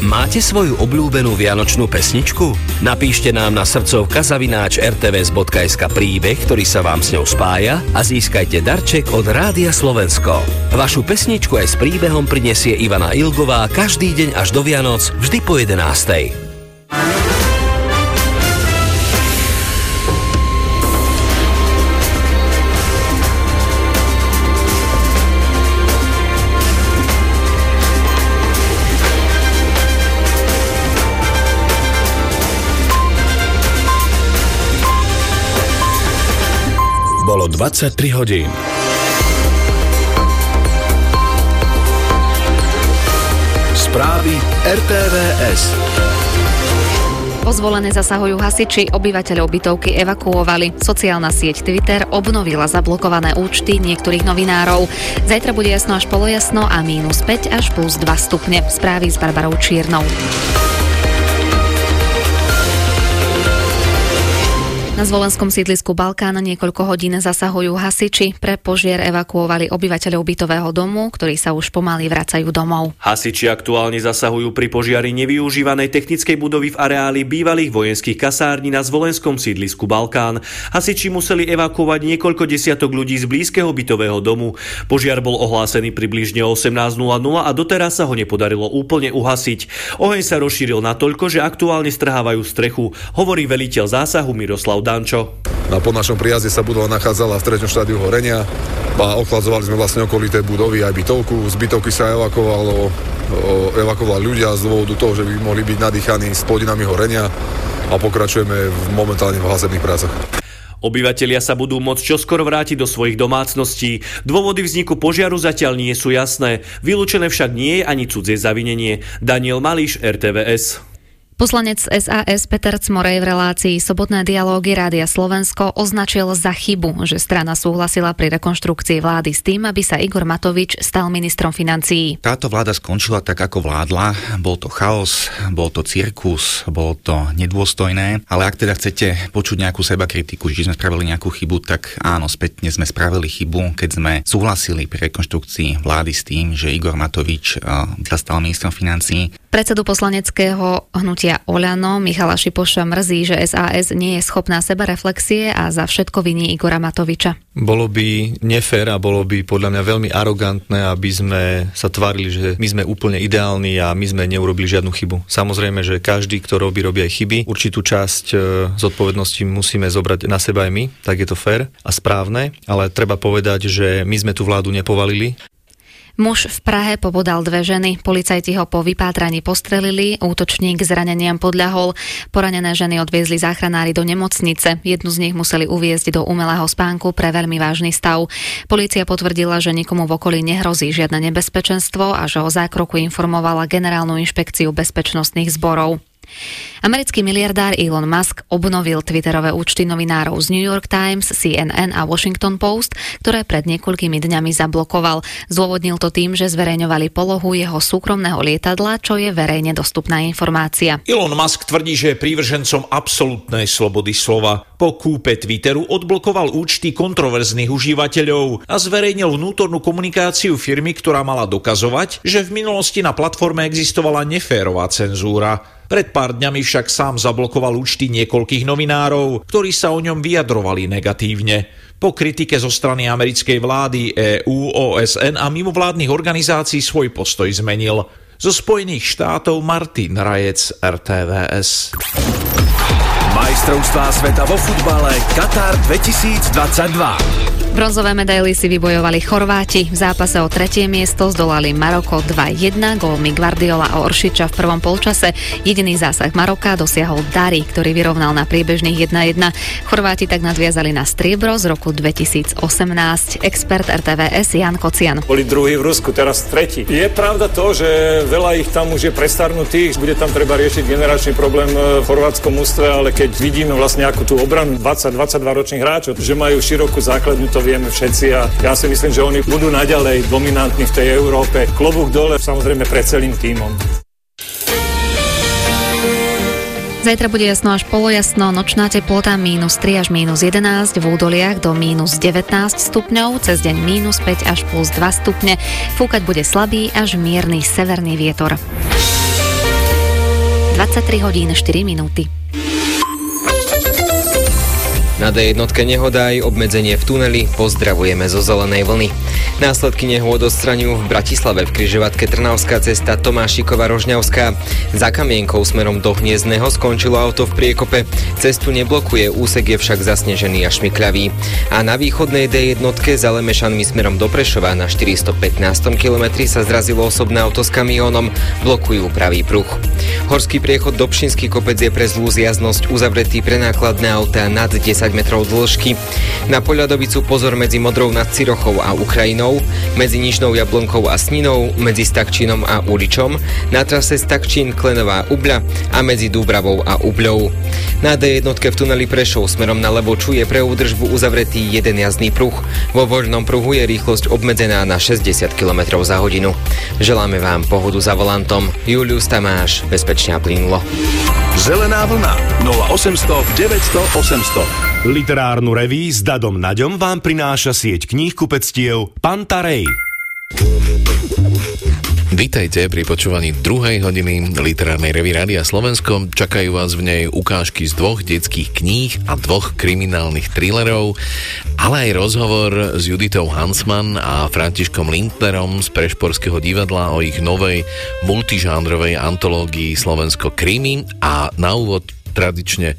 [SPEAKER 6] Máte svoju obľúbenú vianočnú pesničku? Napíšte nám na srdcovka zavináč rtvs.sk príbeh, ktorý sa vám s ňou spája a získajte darček od Rádia Slovensko. Vašu pesničku aj s príbehom prinesie Ivana Ilgová každý deň až do Vianoc vždy po 11. 23 hodín. Správy RTVS.
[SPEAKER 9] Pozvolené zasahujú hasiči, obyvateľov bytovky evakuovali. Sociálna sieť Twitter obnovila zablokované účty niektorých novinárov. Zajtra bude jasno až polojasno a mínus 5 až plus 2 stupne. Správy s Barbarou Čiernou. Na zvolenskom sídlisku Balkán niekoľko hodín zasahujú hasiči. Pre požier evakuovali obyvateľov bytového domu, ktorí sa už pomaly vracajú domov.
[SPEAKER 10] Hasiči aktuálne zasahujú pri požiari nevyužívanej technickej budovy v areáli bývalých vojenských kasární na zvolenskom sídlisku Balkán. Hasiči museli evakuovať niekoľko desiatok ľudí z blízkeho bytového domu. Požiar bol ohlásený približne 18.00 a doteraz sa ho nepodarilo úplne uhasiť. Oheň sa rozšíril natoľko, že aktuálne strhávajú strechu, hovorí veliteľ zásahu Miroslav Dančo.
[SPEAKER 11] Na po našom prijazde sa budova nachádzala v treťom štádiu horenia a ochladzovali sme vlastne okolité budovy aj bytovku. Z bytovky sa evakovalo, evakovali ľudia z dôvodu toho, že by mohli byť nadýchaní s plodinami horenia a pokračujeme v, momentálne v hazardných prácach.
[SPEAKER 10] Obyvatelia sa budú môcť čoskoro vrátiť do svojich domácností. Dôvody vzniku požiaru zatiaľ nie sú jasné. Vylúčené však nie je ani cudzie zavinenie. Daniel Mališ, RTVS.
[SPEAKER 9] Poslanec SAS Peter Cmorej v relácii Sobotné dialógy Rádia Slovensko označil za chybu, že strana súhlasila pri rekonštrukcii vlády s tým, aby sa Igor Matovič stal ministrom financií.
[SPEAKER 12] Táto vláda skončila tak, ako vládla. Bol to chaos, bol to cirkus, bolo to nedôstojné. Ale ak teda chcete počuť nejakú seba kritiku, že sme spravili nejakú chybu, tak áno, spätne sme spravili chybu, keď sme súhlasili pri rekonštrukcii vlády s tým, že Igor Matovič sa stal ministrom financií.
[SPEAKER 9] Predsedu poslaneckého hnutia Oľano Michala Šipoša mrzí, že SAS nie je schopná seba reflexie a za všetko viní Igora Matoviča.
[SPEAKER 13] Bolo by nefér a bolo by podľa mňa veľmi arogantné, aby sme sa tvárili, že my sme úplne ideálni a my sme neurobili žiadnu chybu. Samozrejme, že každý, kto robí, robí aj chyby. Určitú časť e, zodpovednosti musíme zobrať na seba aj my, tak je to fér a správne, ale treba povedať, že my sme tú vládu nepovalili.
[SPEAKER 9] Muž v Prahe pobodal dve ženy. Policajti ho po vypátraní postrelili, útočník zraneniam podľahol. Poranené ženy odviezli záchranári do nemocnice. Jednu z nich museli uviezť do umelého spánku pre veľmi vážny stav. Polícia potvrdila, že nikomu v okolí nehrozí žiadne nebezpečenstvo a že o zákroku informovala Generálnu inšpekciu bezpečnostných zborov. Americký miliardár Elon Musk obnovil twitterové účty novinárov z New York Times, CNN a Washington Post, ktoré pred niekoľkými dňami zablokoval. Zôvodnil to tým, že zverejňovali polohu jeho súkromného lietadla, čo je verejne dostupná informácia.
[SPEAKER 14] Elon Musk tvrdí, že je prívržencom absolútnej slobody slova. Po kúpe Twitteru odblokoval účty kontroverzných užívateľov a zverejnil vnútornú komunikáciu firmy, ktorá mala dokazovať, že v minulosti na platforme existovala neférová cenzúra. Pred pár dňami však sám zablokoval účty niekoľkých novinárov, ktorí sa o ňom vyjadrovali negatívne. Po kritike zo strany americkej vlády, EU, OSN a mimovládnych organizácií svoj postoj zmenil. Zo Spojených štátov Martin Rajec, RTVS.
[SPEAKER 15] Majstrovstvá sveta vo futbale Katar 2022.
[SPEAKER 9] Bronzové medaily si vybojovali Chorváti. V zápase o tretie miesto zdolali Maroko 2-1, gólmi Guardiola a Oršiča v prvom polčase. Jediný zásah Maroka dosiahol Dari, ktorý vyrovnal na priebežných 1-1. Chorváti tak nadviazali na striebro z roku 2018. Expert RTVS Jan Kocian.
[SPEAKER 16] Boli druhý v Rusku, teraz tretí. Je pravda to, že veľa ich tam už je prestarnutých, bude tam treba riešiť generačný problém v chorvátskom ústve, ale keď vidíme vlastne ako tú obranu 20-22 ročných hráčov, že majú širokú základňu, to vieme všetci a ja si myslím, že oni budú naďalej dominantní v tej Európe. Klobúk dole samozrejme pre celým tímom.
[SPEAKER 9] Zajtra bude jasno až polojasno, nočná teplota mínus 3 až mínus 11, v údoliach do mínus 19 stupňov, cez deň mínus 5 až plus 2 stupne, fúkať bude slabý až mierny severný vietor. 23 hodín 4 minúty.
[SPEAKER 17] Na D1 nehoda aj obmedzenie v tuneli pozdravujeme zo zelenej vlny. Následky nehôd odstraňujú v Bratislave v križovatke Trnavská cesta Tomášikova Rožňavská. Za kamienkou smerom do Hniezdneho skončilo auto v priekope. Cestu neblokuje, úsek je však zasnežený a šmikľavý. A na východnej D1 za Lemešanmi smerom do Prešova na 415 km sa zrazilo osobné auto s kamiónom, blokujú pravý pruh. Horský priechod do Pšinský kopec je pre zlú zjaznosť uzavretý pre nákladné autá nad 10 metrov dĺžky. Na Poľadovicu pozor medzi Modrou nad Cirochou a Ukrajinou, medzi Nižnou Jablonkou a Sninou, medzi Stakčinom a Uličom, na trase Stakčín Klenová Ubľa a medzi Dúbravou a Ubľou. Na D1 v tuneli Prešov smerom na Leboču je pre údržbu uzavretý jeden jazdný pruh. Vo voľnom pruhu je rýchlosť obmedzená na 60 km za hodinu. Želáme vám pohodu za volantom. Julius Tamáš, bezpečne a plynulo.
[SPEAKER 15] Zelená vlna 0800 900 800
[SPEAKER 18] Literárnu reví s Dadom Naďom vám prináša sieť kníh kupectiev Pantarej.
[SPEAKER 1] Vítajte pri počúvaní druhej hodiny literárnej revy Rádia Slovensko. Čakajú vás v nej ukážky z dvoch detských kníh a dvoch kriminálnych thrillerov, ale aj rozhovor s Juditou Hansman a Františkom Lindnerom z Prešporského divadla o ich novej multižánrovej antológii Slovensko krimi a na úvod tradične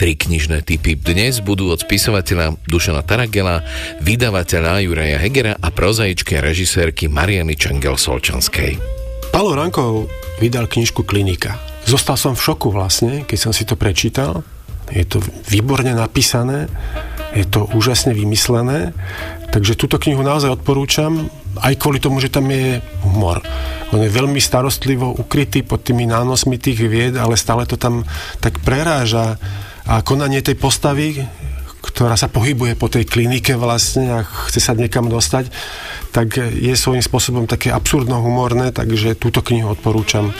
[SPEAKER 1] tri knižné typy. Dnes budú od spisovateľa Dušana Taragela, vydavateľa Juraja Hegera a prozaičkej režisérky Mariany Čangel-Solčanskej.
[SPEAKER 4] Palo Rankov vydal knižku Klinika. Zostal som v šoku vlastne, keď som si to prečítal. Je to výborne napísané, je to úžasne vymyslené, takže túto knihu naozaj odporúčam, aj kvôli tomu, že tam je humor. On je veľmi starostlivo ukrytý pod tými nánosmi tých vied, ale stále to tam tak preráža a konanie tej postavy, ktorá sa pohybuje po tej klinike vlastne a chce sa niekam dostať, tak je svojím spôsobom také absurdno-humorné, takže túto knihu odporúčam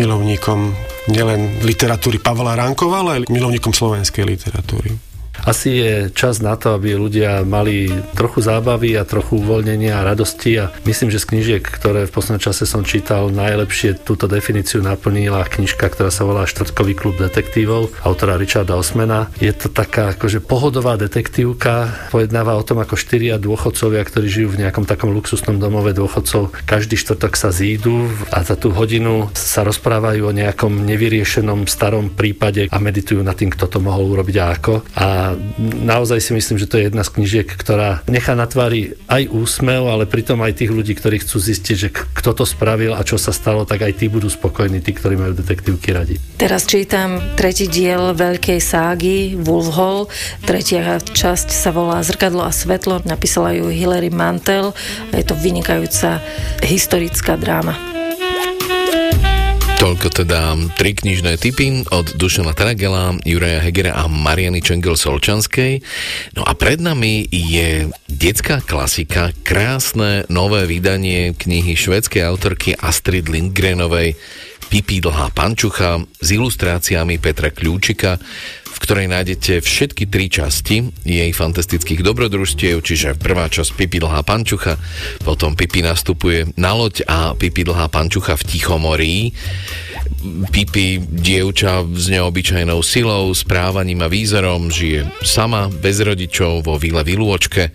[SPEAKER 4] milovníkom nielen literatúry Pavla Ránkova, ale aj milovníkom slovenskej literatúry.
[SPEAKER 19] Asi je čas na to, aby ľudia mali trochu zábavy a trochu uvoľnenia a radosti a myslím, že z knižiek, ktoré v poslednom čase som čítal, najlepšie túto definíciu naplnila knižka, ktorá sa volá Štvrtkový klub detektívov, autora Richarda Osmana. Je to taká akože pohodová detektívka, pojednáva o tom, ako štyria dôchodcovia, ktorí žijú v nejakom takom luxusnom domove dôchodcov, každý štvrtok sa zídu a za tú hodinu sa rozprávajú o nejakom nevyriešenom starom prípade a meditujú nad tým, kto to mohol urobiť a ako. A naozaj si myslím, že to je jedna z knižiek, ktorá nechá na tvári aj úsmev, ale pritom aj tých ľudí, ktorí chcú zistiť, že kto to spravil a čo sa stalo, tak aj tí budú spokojní, tí, ktorí majú detektívky radi.
[SPEAKER 20] Teraz čítam tretí diel veľkej ságy Wolf Hall. Tretia časť sa volá Zrkadlo a svetlo. Napísala ju Hilary Mantel je to vynikajúca historická dráma.
[SPEAKER 1] Toľko teda tri knižné typy od Dušana Taragela, Juraja Hegera a Mariany Čengel Solčanskej. No a pred nami je detská klasika, krásne nové vydanie knihy švedskej autorky Astrid Lindgrenovej Pipi dlhá pančucha s ilustráciami Petra Kľúčika ktorej nájdete všetky tri časti jej fantastických dobrodružstiev, čiže prvá časť Pipi dlhá pančucha, potom Pipi nastupuje na loď a Pipi dlhá pančucha v Tichomorí. Pipi, dievča s neobyčajnou silou, správaním a výzorom, žije sama, bez rodičov, vo vile Vilôčke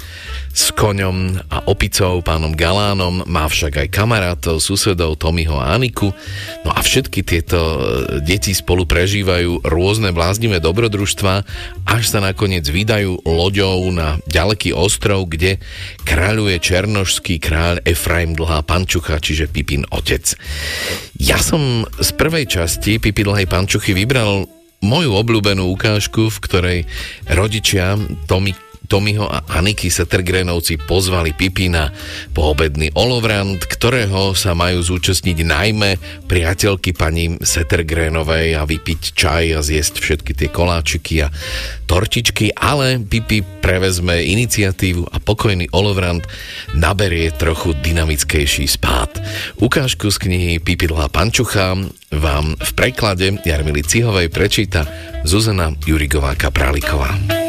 [SPEAKER 1] s koňom a opicou, pánom Galánom, má však aj kamarátov, susedov Tomiho a Aniku. No a všetky tieto e, deti spolu prežívajú rôzne bláznivé dobrodružstva, až sa nakoniec vydajú loďou na ďaleký ostrov, kde kráľuje černošský kráľ Efraim Dlhá Pančucha, čiže Pipin otec. Ja som z prvej časti Pipi Dlhej Pančuchy vybral moju obľúbenú ukážku, v ktorej rodičia Tomi Tomiho a Aniky Setergrenovci pozvali Pipina po obedný olovrant, ktorého sa majú zúčastniť najmä priateľky pani Setergrenovej a vypiť čaj a zjesť všetky tie koláčiky a tortičky, ale Pipi prevezme iniciatívu a pokojný olovrant naberie trochu dynamickejší spát. Ukážku z knihy Pipi dlhá pančucha vám v preklade Jarmily Cihovej prečíta Zuzana Jurigová Kapráliková.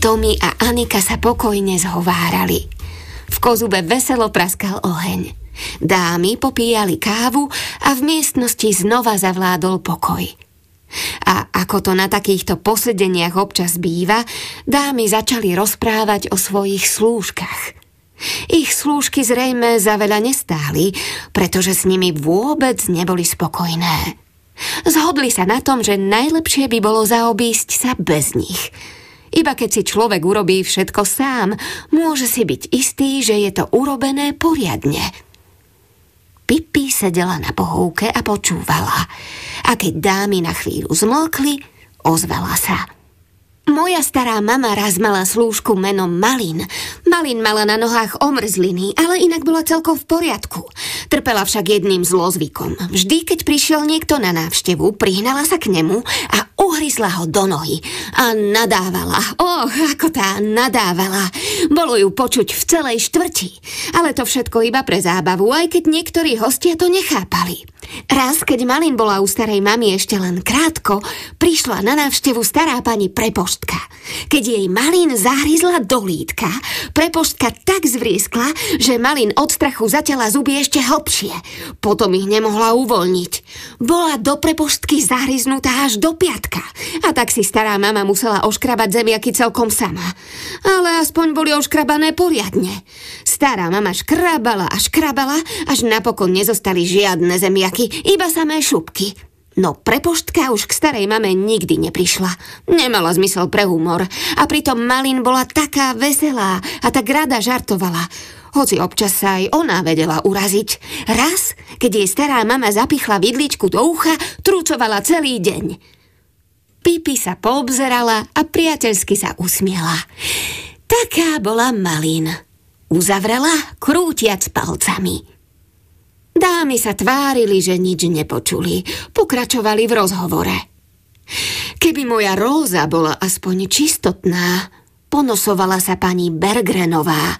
[SPEAKER 21] Tomi a Anika sa pokojne zhovárali. V kozube veselo praskal oheň. Dámy popíjali kávu a v miestnosti znova zavládol pokoj. A ako to na takýchto posedeniach občas býva, dámy začali rozprávať o svojich slúžkach. Ich slúžky zrejme za veľa nestáli, pretože s nimi vôbec neboli spokojné. Zhodli sa na tom, že najlepšie by bolo zaobísť sa bez nich – iba keď si človek urobí všetko sám, môže si byť istý, že je to urobené poriadne. Pipi sedela na pohovke a počúvala. A keď dámy na chvíľu zmlkli, ozvala sa. Moja stará mama raz mala slúžku menom Malin. Malin mala na nohách omrzliny, ale inak bola celkom v poriadku. Trpela však jedným zlozvykom. Vždy, keď prišiel niekto na návštevu, prihnala sa k nemu a uhryzla ho do nohy. A nadávala. Och, ako tá nadávala. Bolo ju počuť v celej štvrti. Ale to všetko iba pre zábavu, aj keď niektorí hostia to nechápali. Raz, keď Malin bola u starej mamy ešte len krátko, prišla na návštevu stará pani prepoštka. Keď jej Malin zahryzla do lítka, prepoštka tak zvrieskla, že Malin od strachu zaťala zuby ešte hlbšie. Potom ich nemohla uvoľniť. Bola do prepoštky zahryznutá až do piatka. A tak si stará mama musela oškrabať zemiaky celkom sama. Ale aspoň boli oškrabané poriadne. Stará mama škrabala a škrabala, až napokon nezostali žiadne zemiaky iba samé šupky. No prepoštka už k starej mame nikdy neprišla. Nemala zmysel pre humor. A pritom Malin bola taká veselá a tak rada žartovala. Hoci občas sa aj ona vedela uraziť. Raz, keď jej stará mama zapichla vidličku do ucha, trúcovala celý deň. Pipi sa poobzerala a priateľsky sa usmiela. Taká bola Malin. Uzavrela, krútiac palcami. Dámy sa tvárili, že nič nepočuli. Pokračovali v rozhovore. Keby moja róza bola aspoň čistotná, ponosovala sa pani Bergrenová.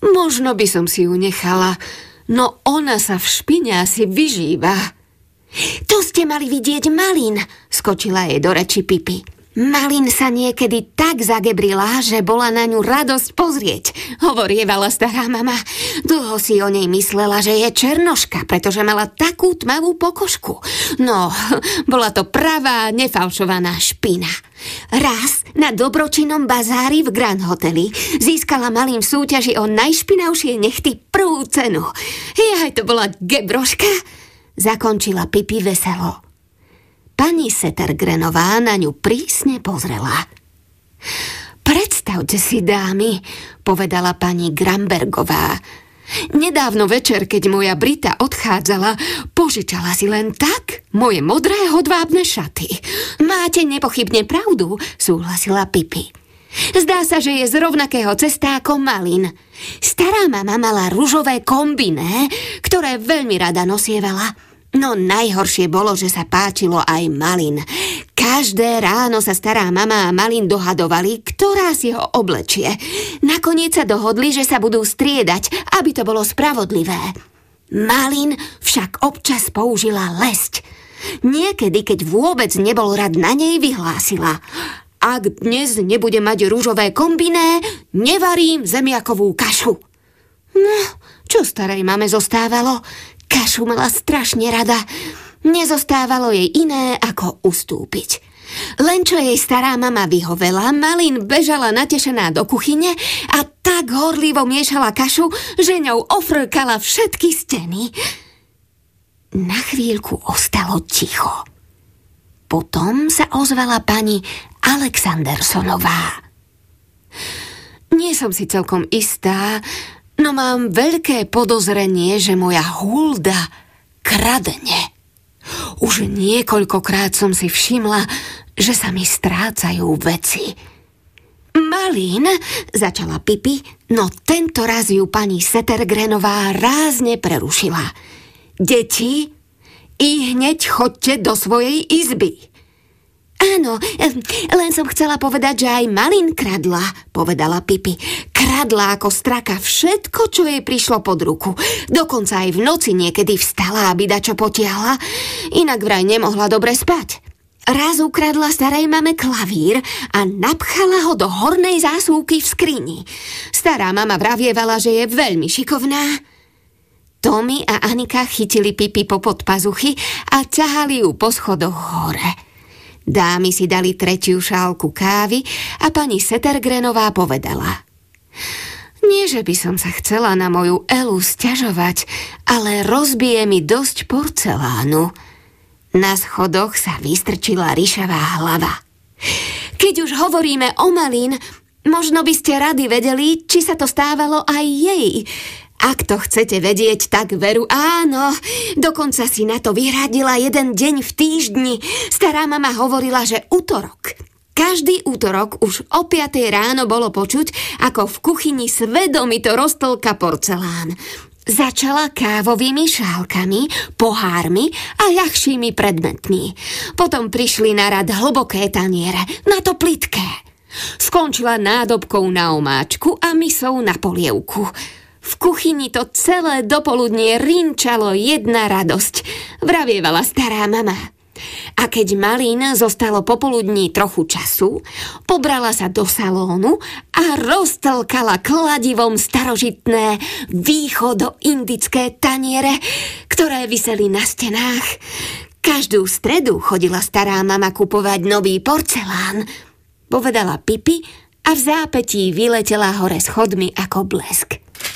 [SPEAKER 21] Možno by som si ju nechala, no ona sa v špine asi vyžíva. Tu ste mali vidieť Malin, skočila jej do reči Pipi. Malin sa niekedy tak zagebrila, že bola na ňu radosť pozrieť, hovorievala stará mama. Dlho si o nej myslela, že je černoška, pretože mala takú tmavú pokožku. No, bola to pravá, nefalšovaná špina. Raz na dobročinnom bazári v Grand Hoteli získala malým v súťaži o najšpinavšie nechty prvú cenu. Jaj, to bola gebroška, zakončila Pipi veselo. Pani Setergrenová na ňu prísne pozrela. Predstavte si, dámy, povedala pani Grambergová. Nedávno večer, keď moja Brita odchádzala, požičala si len tak moje modré hodvábne šaty. Máte nepochybne pravdu, súhlasila Pipi. Zdá sa, že je z rovnakého cesta ako Malin. Stará mama mala ružové kombiné, ktoré veľmi rada nosievala. No najhoršie bolo, že sa páčilo aj Malin. Každé ráno sa stará mama a Malin dohadovali, ktorá si ho oblečie. Nakoniec sa dohodli, že sa budú striedať, aby to bolo spravodlivé. Malin však občas použila lesť. Niekedy, keď vôbec nebol rad na nej, vyhlásila. Ak dnes nebude mať rúžové kombiné, nevarím zemiakovú kašu. No, čo starej mame zostávalo? Kašu mala strašne rada. Nezostávalo jej iné, ako ustúpiť. Len čo jej stará mama vyhovela, Malin bežala natešená do kuchyne a tak horlivo miešala kašu, že ňou ofrkala všetky steny. Na chvíľku ostalo ticho. Potom sa ozvala pani Alexandersonová. Nie som si celkom istá, No mám veľké podozrenie, že moja hulda kradne. Už niekoľkokrát som si všimla, že sa mi strácajú veci. Malín, začala Pipi, no tento raz ju pani Setergrenová rázne prerušila. Deti, i hneď chodte do svojej izby. Áno, len som chcela povedať, že aj Malin kradla, povedala Pipi. Kradla ako straka všetko, čo jej prišlo pod ruku. Dokonca aj v noci niekedy vstala, aby dačo potiahla. Inak vraj nemohla dobre spať. Raz ukradla starej mame klavír a napchala ho do hornej zásuvky v skrini. Stará mama vravievala, že je veľmi šikovná. Tommy a Anika chytili Pipi po podpazuchy a ťahali ju po schodoch hore. Dámy si dali tretiu šálku kávy a pani Setergrenová povedala. Nie, že by som sa chcela na moju Elu stiažovať, ale rozbije mi dosť porcelánu. Na schodoch sa vystrčila ryšavá hlava. Keď už hovoríme o Malín, možno by ste rady vedeli, či sa to stávalo aj jej. Ak to chcete vedieť, tak veru áno. Dokonca si na to vyhradila jeden deň v týždni. Stará mama hovorila, že útorok. Každý útorok už o 5 ráno bolo počuť, ako v kuchyni svedomito roztlka porcelán. Začala kávovými šálkami, pohármi a ľahšími predmetmi. Potom prišli na rad hlboké taniere, na to plitké. Skončila nádobkou na omáčku a misou na polievku. V kuchyni to celé dopoludnie rinčalo jedna radosť, vravievala stará mama. A keď Malín zostalo popoludní trochu času, pobrala sa do salónu a roztelkala kladivom starožitné východo-indické taniere, ktoré vyseli na stenách. Každú stredu chodila stará mama kupovať nový porcelán, povedala Pipi a v zápetí vyletela hore schodmi ako blesk.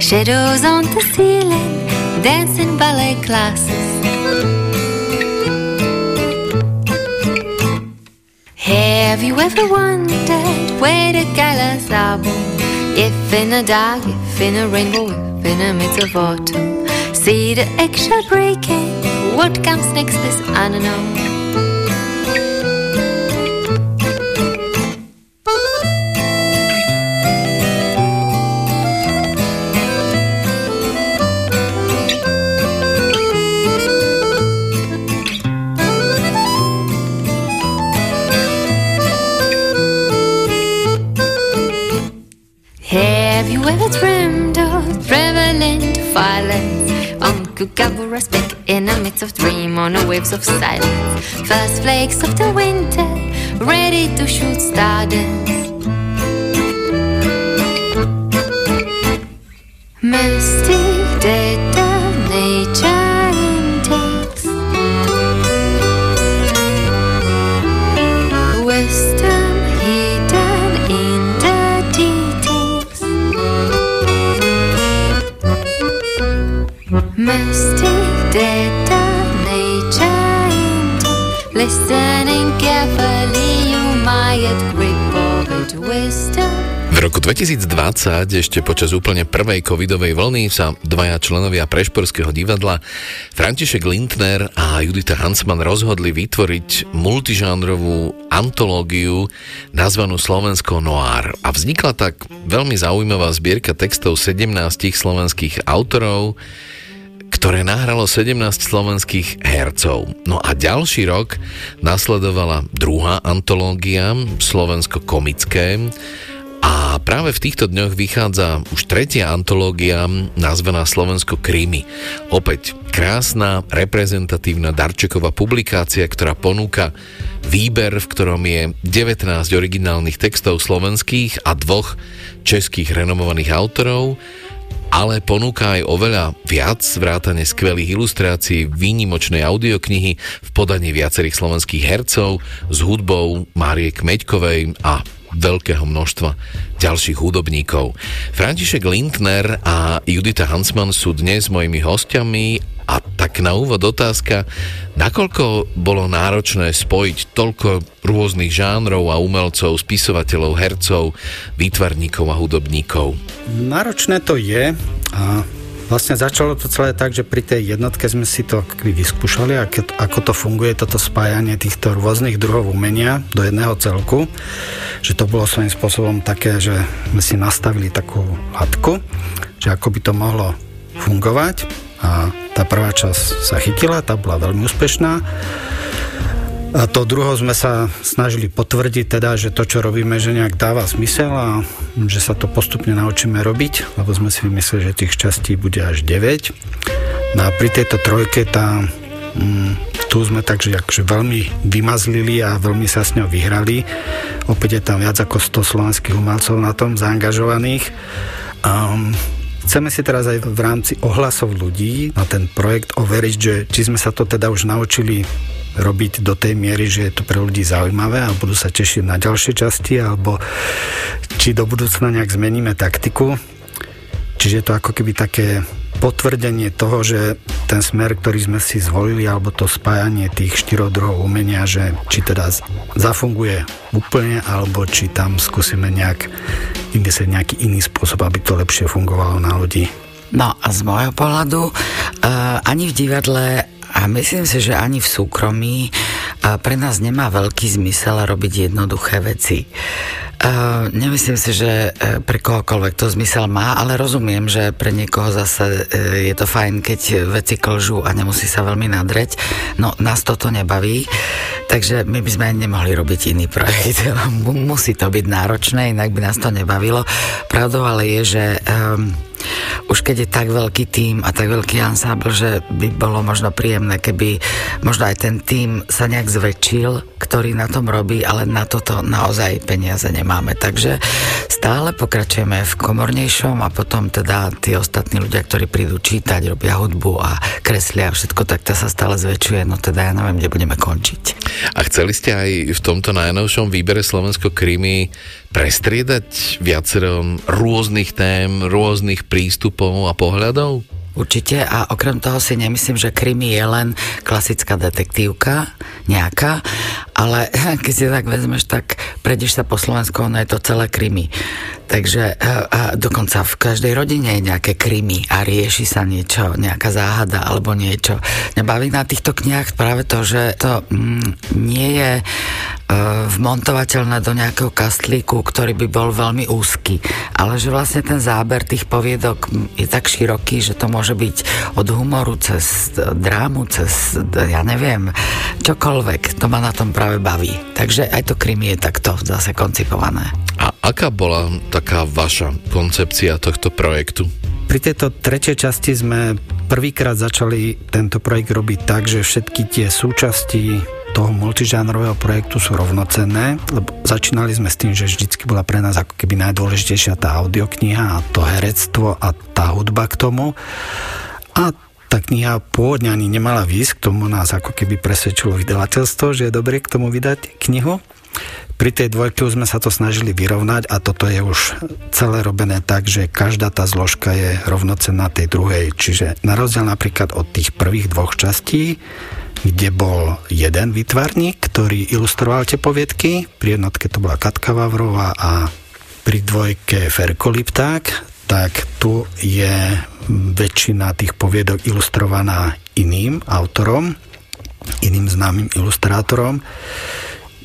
[SPEAKER 3] Shadows on the ceiling, dancing ballet classes. Have you ever wondered where the colors are born? If in the dark, if in a rainbow, if in the midst of autumn. See the eggshell breaking, What comes next is unknown. Waves of silence. First flakes of the winter, ready to shoot stardust.
[SPEAKER 1] 2020, ešte počas úplne prvej covidovej vlny, sa dvaja členovia Prešporského divadla, František Lindner a Judita Hansman rozhodli vytvoriť multižánrovú antológiu nazvanú Slovensko Noir. A vznikla tak veľmi zaujímavá zbierka textov 17 slovenských autorov, ktoré nahralo 17 slovenských hercov. No a ďalší rok nasledovala druhá antológia Slovensko-komické, a práve v týchto dňoch vychádza už tretia antológia nazvaná Slovensko Krímy. Opäť krásna, reprezentatívna darčeková publikácia, ktorá ponúka výber, v ktorom je 19 originálnych textov slovenských a dvoch českých renomovaných autorov, ale ponúka aj oveľa viac vrátane skvelých ilustrácií, výnimočnej audioknihy v podaní viacerých slovenských hercov s hudbou Márie Kmeďkovej a veľkého množstva ďalších hudobníkov. František Lindner a Judita Hansman sú dnes mojimi hostiami a tak na úvod otázka, nakoľko bolo náročné spojiť toľko rôznych žánrov a umelcov, spisovateľov, hercov, výtvarníkov a hudobníkov?
[SPEAKER 22] Náročné to je a Vlastne začalo to celé tak, že pri tej jednotke sme si to vyskúšali, ako to funguje, toto spájanie týchto rôznych druhov umenia do jedného celku. Že to bolo svojím spôsobom také, že sme si nastavili takú latku, že ako by to mohlo fungovať. A tá prvá časť sa chytila, tá bola veľmi úspešná. A to druho sme sa snažili potvrdiť teda, že to, čo robíme, že nejak dáva zmysel a že sa to postupne naučíme robiť, lebo sme si vymysleli, že tých častí bude až 9. No a pri tejto trojke tá, mm, tu sme takže akože veľmi vymazlili a veľmi sa s ňou vyhrali. Opäť je tam viac ako 100 slovenských umelcov na tom zaangažovaných. Um, Chceme si teraz aj v rámci ohlasov ľudí na ten projekt overiť, že či sme sa to teda už naučili robiť do tej miery, že je to pre ľudí zaujímavé a budú sa tešiť na ďalšie časti, alebo či do budúcna nejak zmeníme taktiku. Čiže je to ako keby také potvrdenie toho, že ten smer, ktorý sme si zvolili, alebo to spájanie tých štyroch druhov umenia, že či teda zafunguje úplne, alebo či tam skúsime nejak vymyslieť nejaký iný spôsob, aby to lepšie fungovalo na ľudí.
[SPEAKER 23] No a z môjho pohľadu uh, ani v divadle a myslím si, že ani v súkromí pre nás nemá veľký zmysel robiť jednoduché veci. Uh, nemyslím si, že uh, pre kohokoľvek to zmysel má, ale rozumiem, že pre niekoho zase uh, je to fajn, keď veci klžú a nemusí sa veľmi nadreť. No, nás toto nebaví, takže my by sme nemohli robiť iný projekt. Musí to byť náročné, inak by nás to nebavilo. Pravdou ale je, že um, už keď je tak veľký tím a tak veľký ansábl, že by bolo možno príjemné, keby možno aj ten tím sa nejak zväčšil, ktorý na tom robí, ale na toto naozaj peniaze nemáme. Takže stále pokračujeme v komornejšom a potom teda tí ostatní ľudia, ktorí prídu čítať, robia hudbu a kreslia a všetko, tak to sa stále zväčšuje, no teda ja neviem, kde budeme končiť.
[SPEAKER 1] A chceli ste aj v tomto najnovšom výbere Slovensko Krymy prestriedať viacero rôznych tém, rôznych prístupov a pohľadov?
[SPEAKER 23] Určite a okrem toho si nemyslím, že krimi je len klasická detektívka nejaká, ale keď si tak vezmeš, tak prejdeš sa po Slovensku, ono je to celé krimi. Takže a, a dokonca v každej rodine je nejaké krymy a rieši sa niečo, nejaká záhada alebo niečo. Mňa baví na týchto knihách práve to, že to mm, nie je vmontovateľné do nejakého kastlíku, ktorý by bol veľmi úzky. Ale že vlastne ten záber tých poviedok je tak široký, že to môže byť od humoru cez drámu, cez, ja neviem, čokoľvek. To ma na tom práve baví. Takže aj to krimi je takto zase koncipované.
[SPEAKER 1] A aká bola taká vaša koncepcia tohto projektu?
[SPEAKER 22] Pri tejto tretej časti sme prvýkrát začali tento projekt robiť tak, že všetky tie súčasti toho multižánrového projektu sú rovnocenné, lebo začínali sme s tým, že vždycky bola pre nás ako keby najdôležitejšia tá audiokniha a to herectvo a tá hudba k tomu. A tá kniha pôvodne ani nemala výsť, k tomu nás ako keby presvedčilo vydavateľstvo, že je dobre k tomu vydať knihu. Pri tej dvojke už sme sa to snažili vyrovnať a toto je už celé robené tak, že každá tá zložka je rovnocenná tej druhej. Čiže na rozdiel napríklad od tých prvých dvoch častí, kde bol jeden vytvarník, ktorý ilustroval tie poviedky. Pri jednotke to bola Katka Vavrová a pri dvojke Ferko tak tu je väčšina tých poviedok ilustrovaná iným autorom, iným známym ilustrátorom.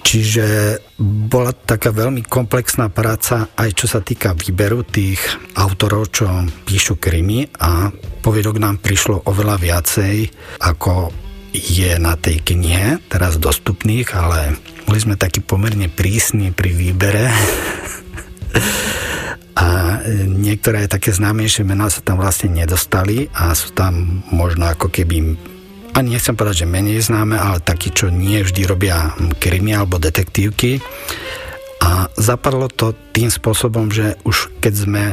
[SPEAKER 22] Čiže bola taká veľmi komplexná práca aj čo sa týka výberu tých autorov, čo píšu krimi a poviedok nám prišlo oveľa viacej ako je na tej knihe teraz dostupných, ale boli sme takí pomerne prísni pri výbere. a niektoré také známejšie mená sa tam vlastne nedostali a sú tam možno ako keby ani nechcem povedať, že menej známe, ale takí, čo nie vždy robia krimi alebo detektívky. A zapadlo to tým spôsobom, že už keď sme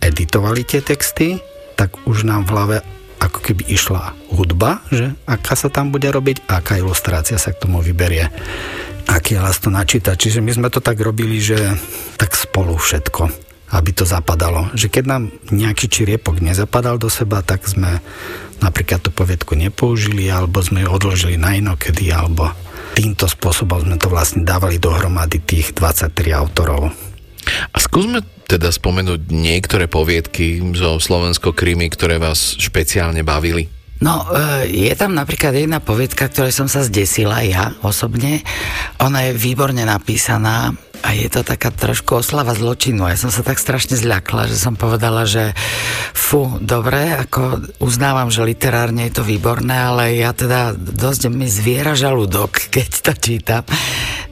[SPEAKER 22] editovali tie texty, tak už nám v hlave ako keby išla hudba, že aká sa tam bude robiť aká ilustrácia sa k tomu vyberie aký je to načítať. Čiže my sme to tak robili, že tak spolu všetko, aby to zapadalo. Že keď nám nejaký čiriepok nezapadal do seba, tak sme napríklad tú poviedku nepoužili, alebo sme ju odložili na inokedy, alebo týmto spôsobom sme to vlastne dávali dohromady tých 23 autorov.
[SPEAKER 1] A skúsme teda spomenúť niektoré poviedky zo Slovensko-Krymy, ktoré vás špeciálne bavili?
[SPEAKER 23] No, e, je tam napríklad jedna poviedka, ktorej som sa zdesila ja osobne. Ona je výborne napísaná a je to taká trošku oslava zločinu. Ja som sa tak strašne zľakla, že som povedala, že fú, dobre, ako uznávam, že literárne je to výborné, ale ja teda dosť mi zviera žalúdok, keď to čítam.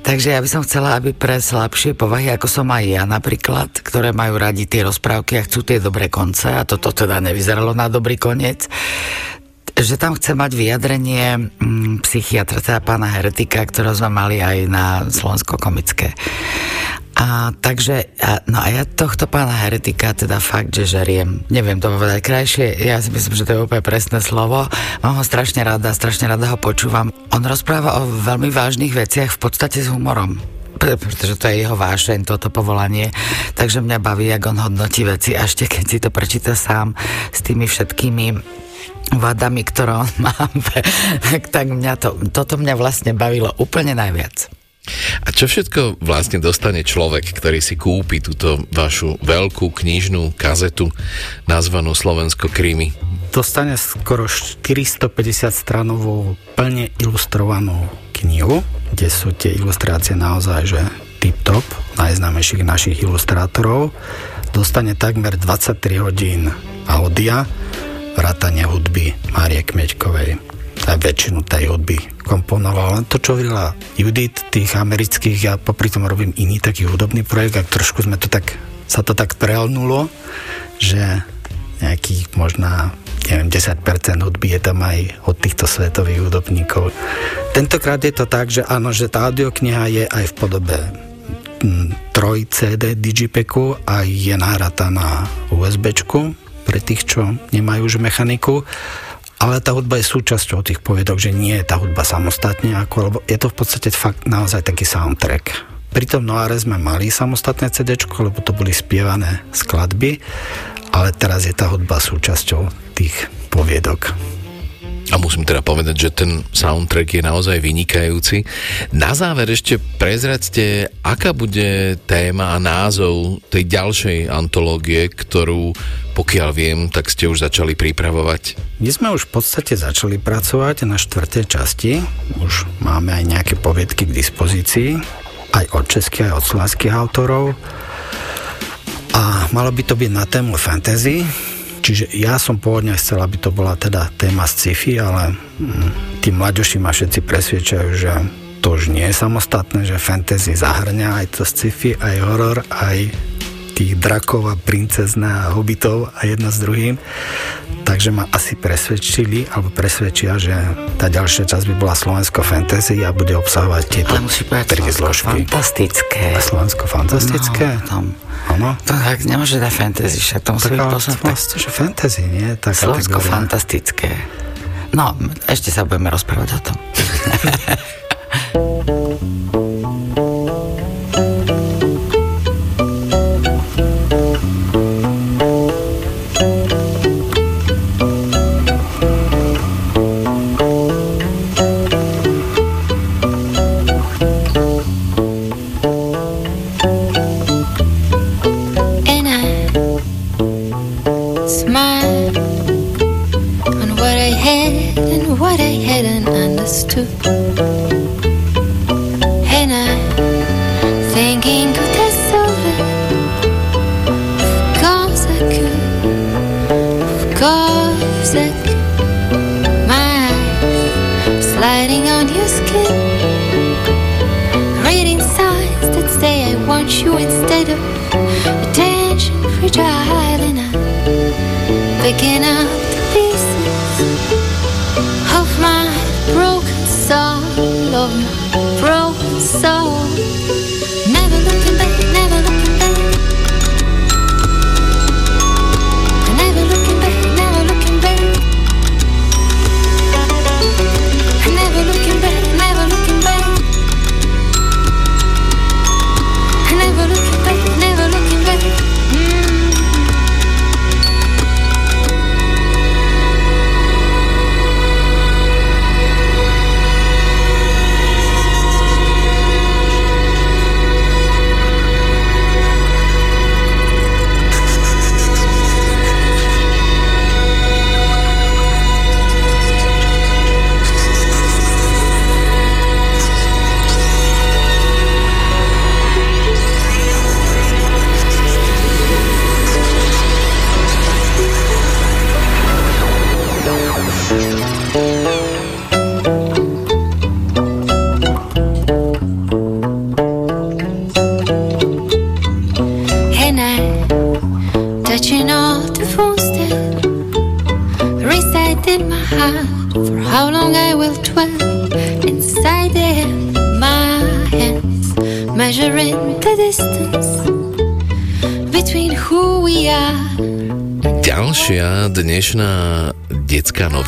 [SPEAKER 23] Takže ja by som chcela, aby pre slabšie povahy, ako som aj ja napríklad, ktoré majú radi tie rozprávky a chcú tie dobré konce, a toto teda nevyzeralo na dobrý koniec, že tam chce mať vyjadrenie mm, psychiatra, teda pána Heretika, ktorého sme mali aj na Slovensko komické. A takže, a, no a ja tohto pána Heretika teda fakt, že žeriem, neviem to povedať krajšie, ja si myslím, že to je úplne presné slovo, mám ho strašne rada, strašne rada ho počúvam. On rozpráva o veľmi vážnych veciach v podstate s humorom pretože to je jeho vášeň, toto povolanie. Takže mňa baví, jak on hodnotí veci, a ešte keď si to prečíta sám s tými všetkými vadami, ktoré on má, tak mňa to, toto mňa vlastne bavilo úplne najviac.
[SPEAKER 1] A čo všetko vlastne dostane človek, ktorý si kúpi túto vašu veľkú knižnú kazetu nazvanú Slovensko Krimi?
[SPEAKER 22] Dostane skoro 450 stranovú plne ilustrovanú knihu, kde sú tie ilustrácie naozaj že tip-top, najznámejších našich ilustrátorov. Dostane takmer 23 hodín audia, vrátanie hudby Márie Kmeďkovej aj väčšinu tej hudby komponoval. Len to, čo hovorila Judith, tých amerických, ja popri tom robím iný taký hudobný projekt a trošku sme to tak, sa to tak prelnulo, že nejakých možná neviem, 10% hudby je tam aj od týchto svetových hudobníkov. Tentokrát je to tak, že áno, že tá audiokniha je aj v podobe 3 CD Digipeku a je nahratá na USBčku pre tých, čo nemajú už mechaniku ale tá hudba je súčasťou tých poviedok, že nie je tá hudba samostatne, ako, lebo je to v podstate fakt naozaj taký soundtrack. Pri tom Noire sme mali samostatné CD, lebo to boli spievané skladby, ale teraz je tá hudba súčasťou tých poviedok.
[SPEAKER 1] A musím teda povedať, že ten soundtrack je naozaj vynikajúci. Na záver ešte prezradzte, aká bude téma a názov tej ďalšej antológie, ktorú pokiaľ viem, tak ste už začali pripravovať.
[SPEAKER 22] My sme už v podstate začali pracovať na štvrtej časti. Už máme aj nejaké poviedky k dispozícii, aj od českých, aj od slovenských autorov. A malo by to byť na tému fantasy, Čiže ja som pôvodne chcel, aby to bola teda téma sci-fi, ale mm, tí mladoši ma všetci presviečajú, že to už nie je samostatné, že fantasy zahrňa aj to sci-fi, aj horor, aj tých drakov a princezná a hobitov a jedna s druhým. Takže ma asi presvedčili, alebo presvedčia, že tá ďalšia časť by bola Slovensko fantasy a bude obsahovať tieto tri zložky.
[SPEAKER 23] fantastické.
[SPEAKER 22] A Slovensko fantastické?
[SPEAKER 23] No, tam
[SPEAKER 22] Áno.
[SPEAKER 23] To tak nemôže dať fantasy, však to musí byť
[SPEAKER 22] že fantasy, nie? Tá
[SPEAKER 23] Slovensko
[SPEAKER 22] kategória.
[SPEAKER 23] fantastické. No, ešte sa budeme rozprávať o tom.
[SPEAKER 3] And I'm thinking could I solve it? Of course I could. Of course I could. My eyes sliding on your skin. Reading signs that say I want you instead of attention fragile picking up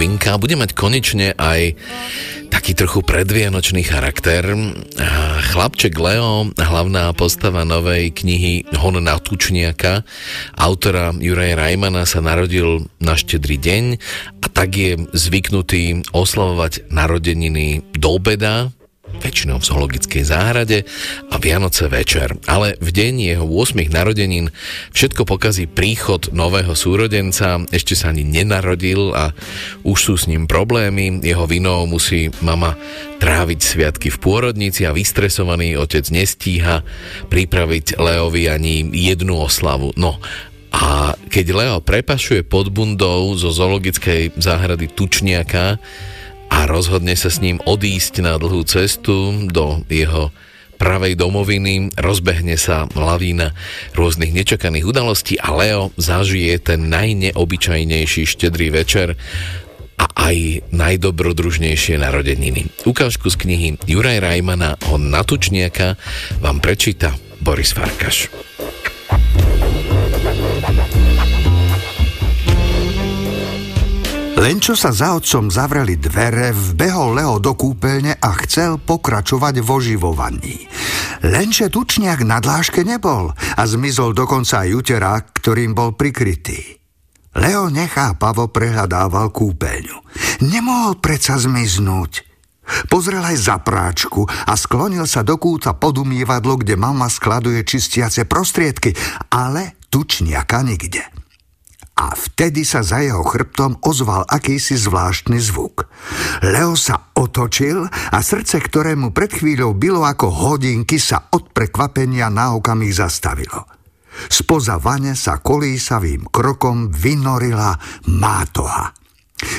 [SPEAKER 1] novinka bude mať konečne aj taký trochu predvianočný charakter. Chlapček Leo, hlavná postava novej knihy Hon na tučniaka, autora Juraja Rajmana sa narodil na štedrý deň a tak je zvyknutý oslavovať narodeniny do obeda, väčšinou v zoologickej záhrade a Vianoce večer. Ale v deň jeho 8 narodenín všetko pokazí príchod nového súrodenca, ešte sa ani nenarodil a už sú s ním problémy. Jeho vinou musí mama tráviť sviatky v pôrodnici a vystresovaný otec nestíha pripraviť Leovi ani jednu oslavu. No a keď Leo prepašuje pod bundou zo zoologickej záhrady tučniaka, a rozhodne sa s ním odísť na dlhú cestu do jeho pravej domoviny, rozbehne sa lavína rôznych nečakaných udalostí a Leo zažije ten najneobyčajnejší štedrý večer a aj najdobrodružnejšie narodeniny. Ukážku z knihy Juraj Rajmana Hon na tučniaka vám prečíta Boris Farkaš.
[SPEAKER 24] Len čo sa za otcom zavreli dvere, vbehol Leo do kúpeľne a chcel pokračovať v oživovaní. Lenže tučniak na dláške nebol a zmizol dokonca aj uterák, ktorým bol prikrytý.
[SPEAKER 2] Leo nechápavo prehľadával kúpeľňu. Nemohol predsa zmiznúť. Pozrel aj za práčku a sklonil sa do kúta pod umývadlo, kde mama skladuje čistiace prostriedky, ale tučniaka nikde. A vtedy sa za jeho chrbtom ozval akýsi zvláštny zvuk. Leo sa otočil a srdce, ktorému pred chvíľou bylo ako hodinky, sa od prekvapenia na okamih zastavilo. Spoza vane sa kolísavým krokom vynorila mátoha.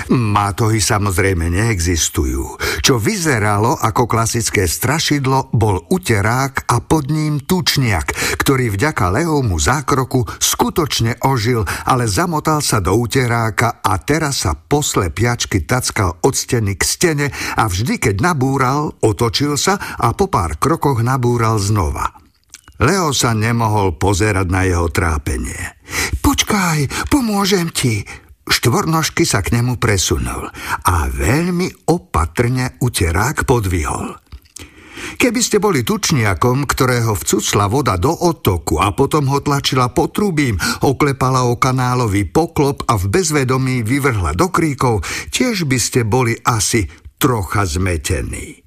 [SPEAKER 2] Mátohy samozrejme neexistujú. Čo vyzeralo ako klasické strašidlo, bol uterák a pod ním tučniak, ktorý vďaka Lehovmu zákroku skutočne ožil, ale zamotal sa do uteráka a teraz sa posle piačky tackal od steny k stene a vždy, keď nabúral, otočil sa a po pár krokoch nabúral znova. Leo sa nemohol pozerať na jeho trápenie. Počkaj, pomôžem ti, Štvornožky sa k nemu presunul a veľmi opatrne uterák podvihol. Keby ste boli tučniakom, ktorého vcucla voda do otoku a potom ho tlačila potrubím, oklepala o kanálový poklop a v bezvedomí vyvrhla do kríkov, tiež by ste boli asi trocha zmetení.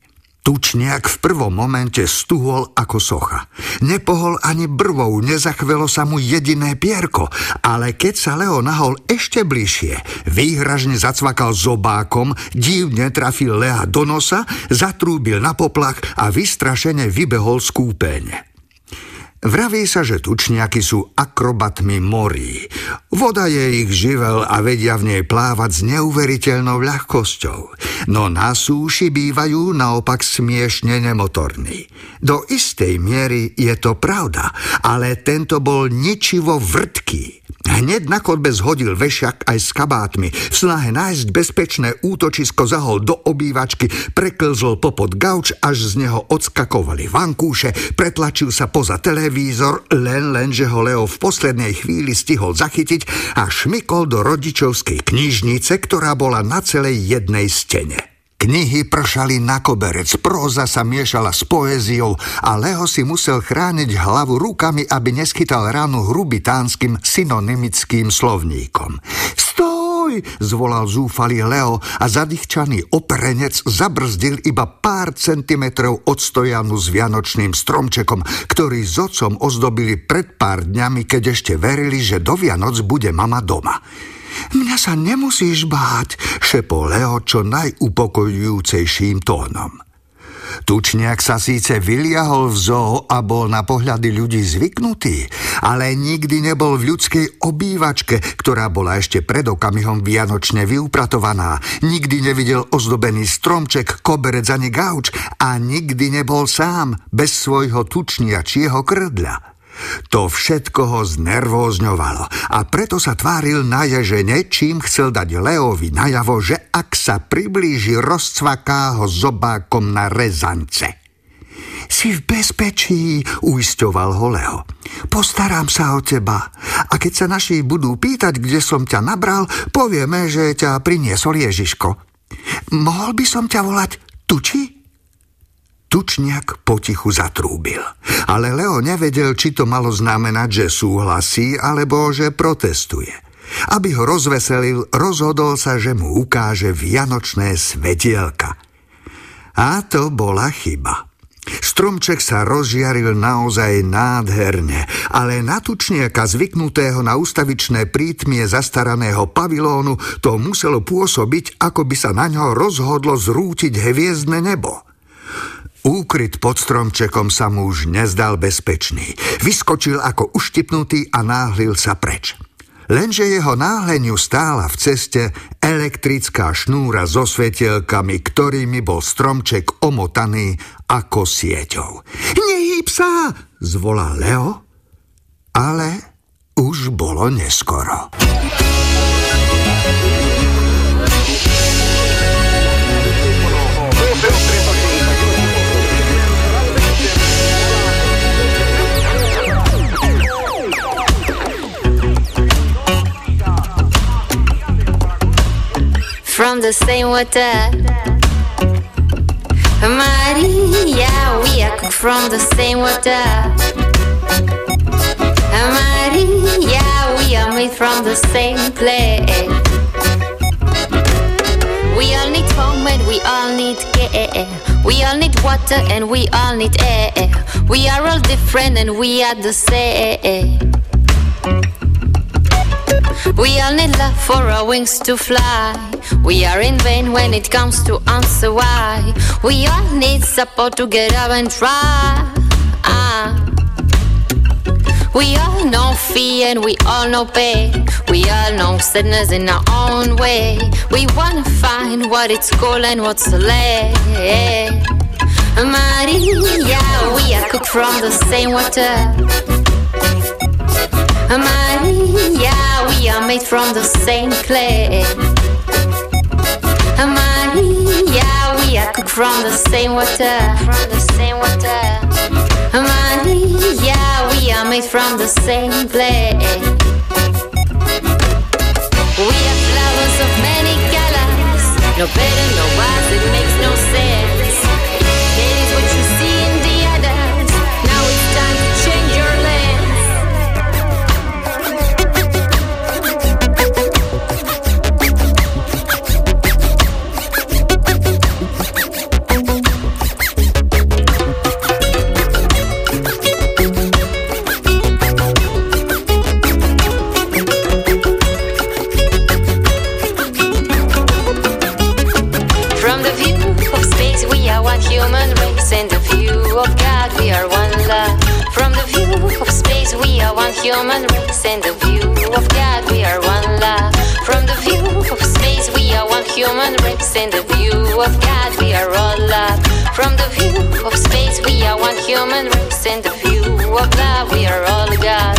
[SPEAKER 2] Tučniak v prvom momente stuhol ako socha. Nepohol ani brvou, nezachvelo sa mu jediné pierko, ale keď sa Leo nahol ešte bližšie, výhražne zacvakal zobákom, divne trafil Lea do nosa, zatrúbil na poplach a vystrašene vybehol z kúpeň. Vraví sa, že tučniaky sú akrobatmi morí. Voda je ich živel a vedia v nej plávať s neuveriteľnou ľahkosťou. No na súši bývajú naopak smiešne nemotorní. Do istej miery je to pravda, ale tento bol ničivo vrtký. Hneď na chodbe zhodil vešiak aj s kabátmi. V snahe nájsť bezpečné útočisko zahol do obývačky, preklzol popod gauč, až z neho odskakovali vankúše, pretlačil sa poza televízor, len len, že ho Leo v poslednej chvíli stihol zachytiť a šmykol do rodičovskej knižnice, ktorá bola na celej jednej stene. Knihy pršali na koberec, próza sa miešala s poéziou a Leo si musel chrániť hlavu rukami, aby neschytal ránu hrubitánskym synonymickým slovníkom. Stoj! zvolal zúfalý Leo a zadýchčaný operenec zabrzdil iba pár centimetrov od stojanu s vianočným stromčekom, ktorý s otcom ozdobili pred pár dňami, keď ešte verili, že do Vianoc bude mama doma. Mňa sa nemusíš báť, šepol Leo čo najupokojujúcejším tónom. Tučniak sa síce vyliahol v zoo a bol na pohľady ľudí zvyknutý, ale nikdy nebol v ľudskej obývačke, ktorá bola ešte pred okamihom vianočne vyupratovaná. Nikdy nevidel ozdobený stromček, koberec ani gauč a nikdy nebol sám, bez svojho tučniačieho krdľa. To všetko ho znervózňovalo a preto sa tváril na ježene, čím chcel dať Leovi najavo, že ak sa priblíži, rozcvaká ho zobákom na rezance. Si v bezpečí, uisťoval ho Leo. Postarám sa o teba. A keď sa naši budú pýtať, kde som ťa nabral, povieme, že ťa priniesol Ježiško. Mohol by som ťa volať Tuči? Tučniak potichu zatrúbil. Ale Leo nevedel, či to malo znamenať, že súhlasí, alebo že protestuje. Aby ho rozveselil, rozhodol sa, že mu ukáže vianočné svetielka. A to bola chyba. Stromček sa rozžiaril naozaj nádherne, ale na tučniaka zvyknutého na ustavičné prítmie zastaraného pavilónu to muselo pôsobiť, ako by sa na ňo rozhodlo zrútiť hviezdne nebo. Úkryt pod stromčekom sa mu už nezdal bezpečný. Vyskočil ako uštipnutý a náhlil sa preč. Lenže jeho náhleniu stála v ceste elektrická šnúra so svetielkami, ktorými bol stromček omotaný ako sieťou. Nehýb sa! zvolal Leo, ale už bolo neskoro.
[SPEAKER 3] From the same water. Maria, we are cooked from the same water. Maria, we are made from the same clay. We all need home and we all need care. We all need water and we all need air. We are all different and we are the same. We all need love for our wings to fly. We are in vain when it comes to answer why. We all need support to get up and try. Ah. We all know fear and we all know pain. We all know sadness in our own way. We wanna find what it's called and what's the lay. Maria, we are cooked from the same water. Maria, we are made from the same clay. Maria, we are cooked from the same water. From the same water. Maria, we are made from the same clay. We are flowers of many colors. No better, no wise, it makes no sense. One human race. And the view of God, we are one love. From the view of space, we are one human race. And the view of God, we are all love. From the view of space, we are one human race. And the view of love, we are all God.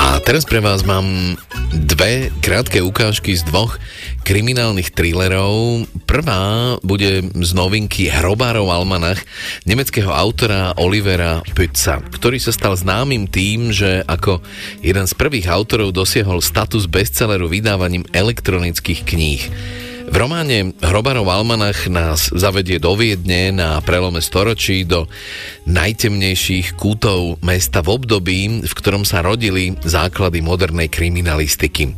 [SPEAKER 1] A teraz pre vás mám dve krátke ukážky z dvoch kriminálnych thrillerov. Prvá bude z novinky Hrobárov almanach nemeckého autora Olivera Pütza, ktorý sa stal známym tým, že ako jeden z prvých autorov dosiahol status bestselleru vydávaním elektronických kníh. V románe Hrobarov almanach nás zavedie do Viedne na prelome storočí do najtemnejších kútov mesta v období, v ktorom sa rodili základy modernej kriminalistiky.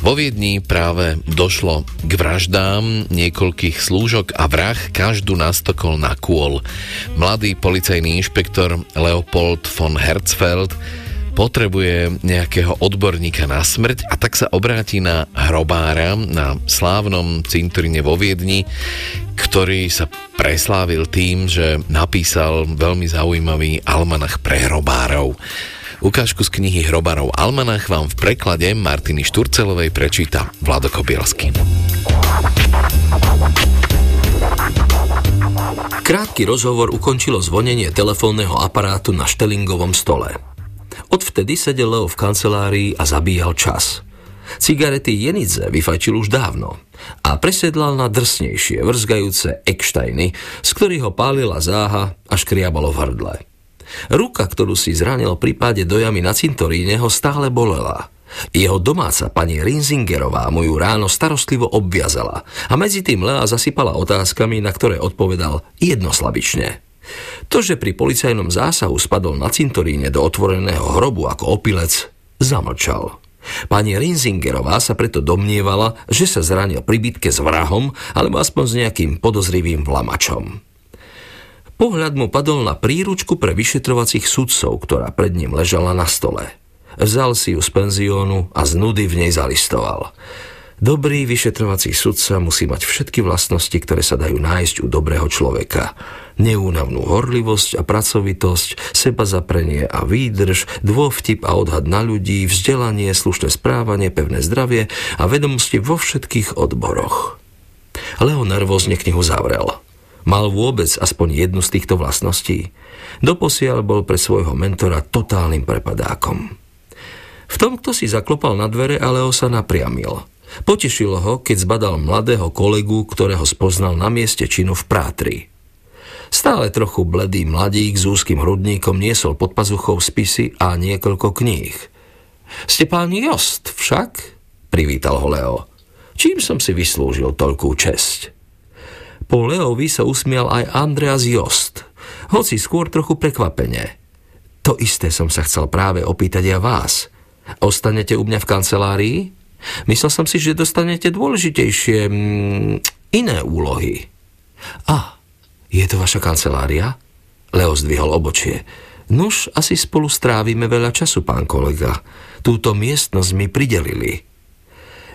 [SPEAKER 1] Vo Viedni práve došlo k vraždám niekoľkých slúžok a vrah každú nastokol na kôl. Mladý policajný inšpektor Leopold von Herzfeld potrebuje nejakého odborníka na smrť a tak sa obráti na hrobára na slávnom cintoríne vo Viedni, ktorý sa preslávil tým, že napísal veľmi zaujímavý almanach pre hrobárov. Ukážku z knihy Hrobárov Almanach vám v preklade Martiny Šturcelovej prečíta Vlado Kobielsky.
[SPEAKER 25] Krátky rozhovor ukončilo zvonenie telefónneho aparátu na štelingovom stole. Odvtedy sedel Leo v kancelárii a zabíjal čas. Cigarety Jenidze vyfajčil už dávno a presedlal na drsnejšie, vrzgajúce ekštajny, z ktorých ho pálila záha a škriabalo v hrdle. Ruka, ktorú si zranil pri páde do jamy na cintoríne, ho stále bolela. Jeho domáca pani Rinzingerová mu ju ráno starostlivo obviazala a medzi tým Lea zasypala otázkami, na ktoré odpovedal jednoslabične. To, že pri policajnom zásahu spadol na cintoríne do otvoreného hrobu ako opilec, zamlčal. Pani Rinzingerová sa preto domnievala, že sa zranil pri bitke s vrahom alebo aspoň s nejakým podozrivým vlamačom. Pohľad mu padol na príručku pre vyšetrovacích sudcov, ktorá pred ním ležala na stole. Vzal si ju z penziónu a z nudy v nej zalistoval. Dobrý vyšetrovací sudca musí mať všetky vlastnosti, ktoré sa dajú nájsť u dobrého človeka. Neúnavnú horlivosť a pracovitosť, seba zaprenie a výdrž, dôvtip a odhad na ľudí, vzdelanie, slušné správanie, pevné zdravie a vedomosti vo všetkých odboroch. Leo nervózne knihu zavrel. Mal vôbec aspoň jednu z týchto vlastností? Doposiaľ bol pre svojho mentora totálnym prepadákom. V tom, kto si zaklopal na dvere, Leo sa napriamil. Potešilo ho, keď zbadal mladého kolegu, ktorého spoznal na mieste činu v Prátri. Stále trochu bledý mladík s úzkým hrudníkom niesol pod pazuchou spisy a niekoľko kníh. Ste pán Jost však? Privítal ho Leo. Čím som si vyslúžil toľkú česť? Po Leovi sa usmial aj Andreas Jost, hoci skôr trochu prekvapene. To isté som sa chcel práve opýtať ja vás. Ostanete u mňa v kancelárii? Myslel som si, že dostanete dôležitejšie mm, iné úlohy. A, je to vaša kancelária? Leo zdvihol obočie. Nuž, asi spolu strávime veľa času, pán kolega. Túto miestnosť mi pridelili.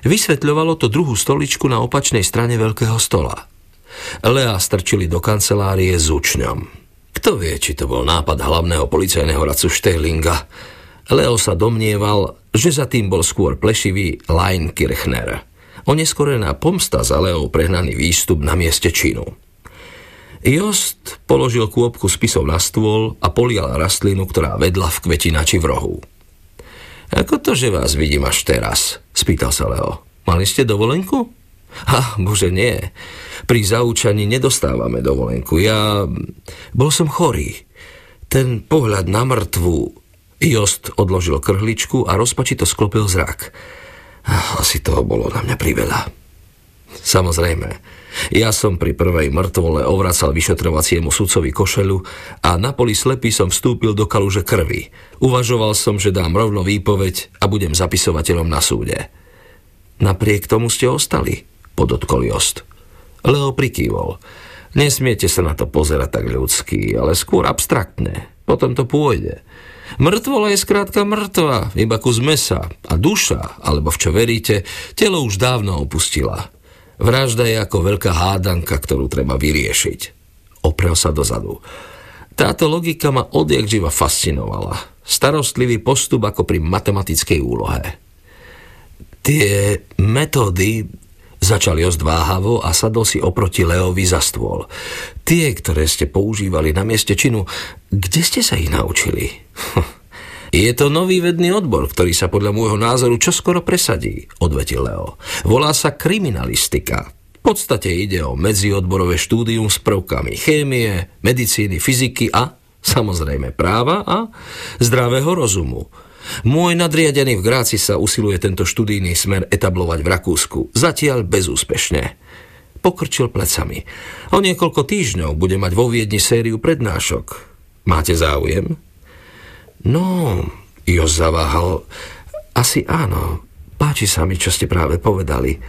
[SPEAKER 25] Vysvetľovalo to druhú stoličku na opačnej strane veľkého stola. Lea strčili do kancelárie s učňom. Kto vie, či to bol nápad hlavného policajného radcu Štejlinga. Leo sa domnieval, že za tým bol skôr plešivý Lein Kirchner. Oneskorená pomsta za Leo prehnaný výstup na mieste činu. Jost položil kôpku spisov na stôl a polial rastlinu, ktorá vedla v kvetinači v rohu. Ako to, že vás vidím až teraz? Spýtal sa Leo. Mali ste dovolenku? Ha, bože nie. Pri zaučaní nedostávame dovolenku. Ja bol som chorý. Ten pohľad na mŕtvu... Jost odložil krhličku a rozpačito sklopil zrak. Asi toho bolo na mňa priveľa. Samozrejme, ja som pri prvej mŕtvole ovracal vyšetrovaciemu sudcovi košelu a na poli slepý som vstúpil do kaluže krvi. Uvažoval som, že dám rovno výpoveď a budem zapisovateľom na súde. Napriek tomu ste ostali, podotkol Jost. Leo prikývol. Nesmiete sa na to pozerať tak ľudsky, ale skôr abstraktne. Potom to pôjde. Mŕtvola je skrátka mŕtva, iba kus mesa a duša, alebo v čo veríte, telo už dávno opustila. Vražda je ako veľká hádanka, ktorú treba vyriešiť. Oprel sa dozadu. Táto logika ma odjak živa fascinovala. Starostlivý postup ako pri matematickej úlohe. Tie metódy Začal Jost váhavo a sadol si oproti Leovi za stôl. Tie, ktoré ste používali na mieste činu, kde ste sa ich naučili? Je to nový vedný odbor, ktorý sa podľa môjho názoru čoskoro presadí, odvetil Leo. Volá sa kriminalistika. V podstate ide o medziodborové štúdium s prvkami chémie, medicíny, fyziky a samozrejme práva a zdravého rozumu. Môj nadriadený v Gráci sa usiluje tento študijný smer etablovať v Rakúsku, zatiaľ bezúspešne. Pokrčil plecami. O niekoľko týždňov bude mať vo Viedni sériu prednášok. Máte záujem? No, Jos zaváhal. Asi áno. Páči sa mi, čo ste práve povedali.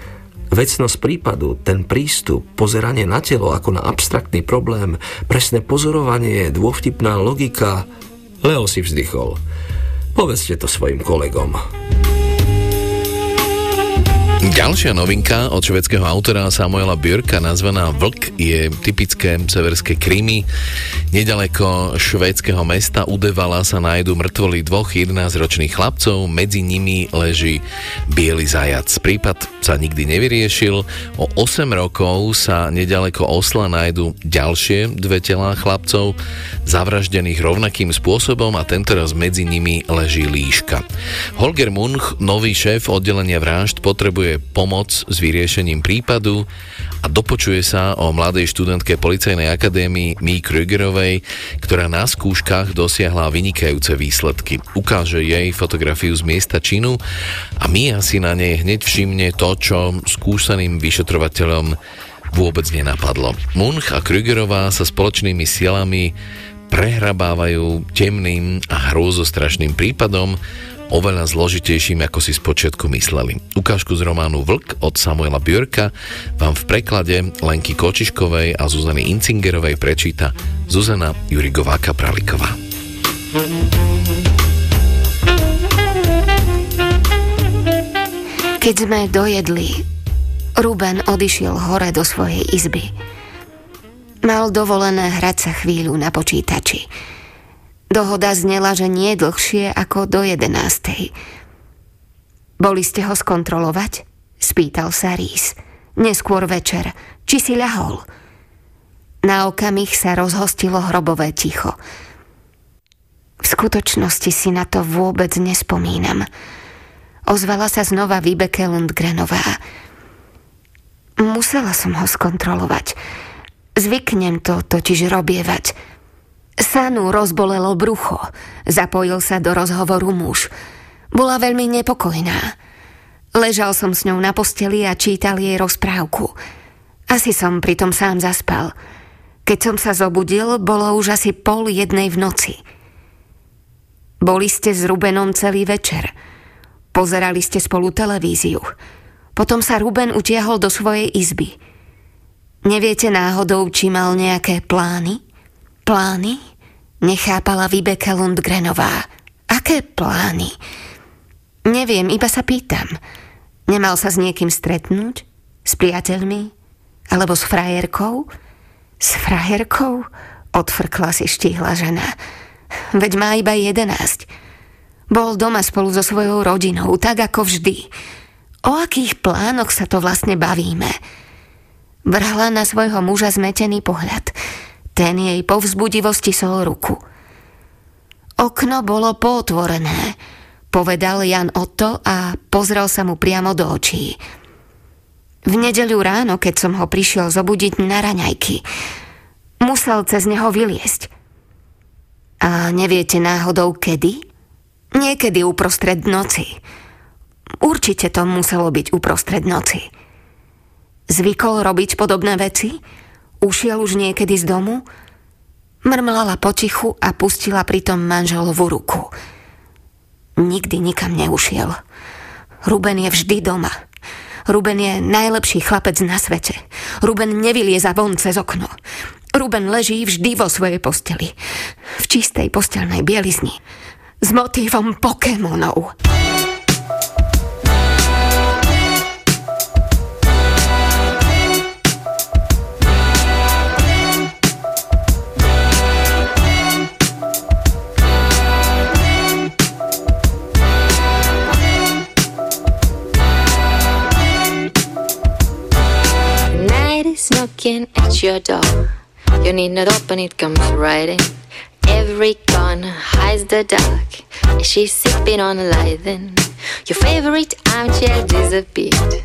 [SPEAKER 25] Vecnosť prípadu, ten prístup, pozeranie na telo ako na abstraktný problém, presné pozorovanie, dôvtipná logika. Leo si vzdychol. Povedzte to svojim kolegom.
[SPEAKER 1] Ďalšia novinka od švedského autora Samuela Björka nazvaná Vlk je typické severské Krymy. Nedaleko švédskeho mesta Udevala sa nájdu mŕtvoly dvoch 11-ročných chlapcov, medzi nimi leží biely zajac. Prípad sa nikdy nevyriešil. O 8 rokov sa nedaleko Osla nájdu ďalšie dve telá chlapcov, zavraždených rovnakým spôsobom a tentoraz medzi nimi leží líška. Holger Munch, nový šéf oddelenia vražd, potrebuje potrebuje pomoc s vyriešením prípadu a dopočuje sa o mladej študentke Policajnej akadémii Mí Krügerovej, ktorá na skúškach dosiahla vynikajúce výsledky. Ukáže jej fotografiu z miesta činu a Mia si na nej hneď všimne to, čo skúšaným vyšetrovateľom vôbec nenapadlo. Munch a Krügerová sa spoločnými silami prehrabávajú temným a hrôzostrašným prípadom, oveľa zložitejším, ako si spočiatku mysleli. Ukážku z románu Vlk od Samuela Björka vám v preklade Lenky Kočiškovej a Zuzany Incingerovej prečíta Zuzana Jurigová Kapraliková.
[SPEAKER 21] Keď sme dojedli, Ruben odišiel hore do svojej izby. Mal dovolené hrať sa chvíľu na počítači – Dohoda znela, že nie dlhšie ako do jedenástej. Boli ste ho skontrolovať? Spýtal sa Rís. Neskôr večer. Či si ľahol? Na okamih sa rozhostilo hrobové ticho. V skutočnosti si na to vôbec nespomínam. Ozvala sa znova Vibeke Lundgrenová. Musela som ho skontrolovať. Zvyknem to totiž robievať. Sanu rozbolelo brucho. Zapojil sa do rozhovoru muž. Bola veľmi nepokojná. Ležal som s ňou na posteli a čítal jej rozprávku. Asi som pritom sám zaspal. Keď som sa zobudil, bolo už asi pol jednej v noci. Boli ste s Rubenom celý večer. Pozerali ste spolu televíziu. Potom sa Ruben utiahol do svojej izby. Neviete náhodou, či mal nejaké plány? Plány? Nechápala Vibeke Lundgrenová. Aké plány? Neviem, iba sa pýtam. Nemal sa s niekým stretnúť? S priateľmi? Alebo s frajerkou? S frajerkou? Odfrkla si štíhla žena. Veď má iba jedenáct. Bol doma spolu so svojou rodinou, tak ako vždy. O akých plánoch sa to vlastne bavíme? Vrhla na svojho muža zmetený pohľad. Ten jej po sol ruku. Okno bolo potvorené, povedal Jan Otto a pozrel sa mu priamo do očí. V nedeľu ráno, keď som ho prišiel zobudiť na raňajky, musel cez neho vyliesť. A neviete náhodou kedy? Niekedy uprostred noci. Určite to muselo byť uprostred noci. Zvykol robiť podobné veci? Ušiel už niekedy z domu? Mrmlala potichu a pustila pritom manželovú ruku. Nikdy nikam neušiel. Ruben je vždy doma. Ruben je najlepší chlapec na svete. Ruben nevylieza von cez okno. Ruben leží vždy vo svojej posteli. V čistej postelnej bielizni. S motívom Pokémonov.
[SPEAKER 3] Knocking at your door. You need not open, it comes right in. Every corner hides the dark. She's sipping on a Leiden. Your favorite armchair disappeared.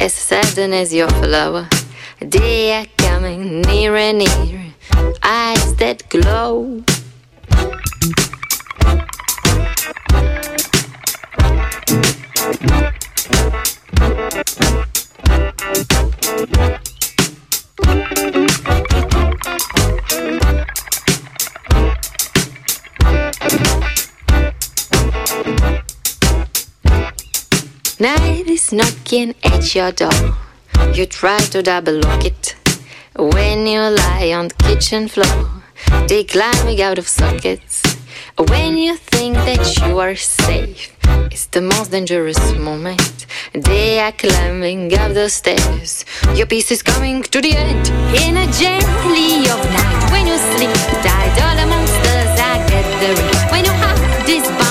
[SPEAKER 3] As sudden as your flower. They are coming near and near. Eyes that glow. Night is knocking at your door. You try to double lock it when you lie on the kitchen floor. They climbing out of sockets when you think that you are safe. It's the most dangerous moment. They are climbing up the stairs. Your piece is coming to the end. In a jelly of night, when you sleep tight, all the monsters are gathering. When your heart is bumping,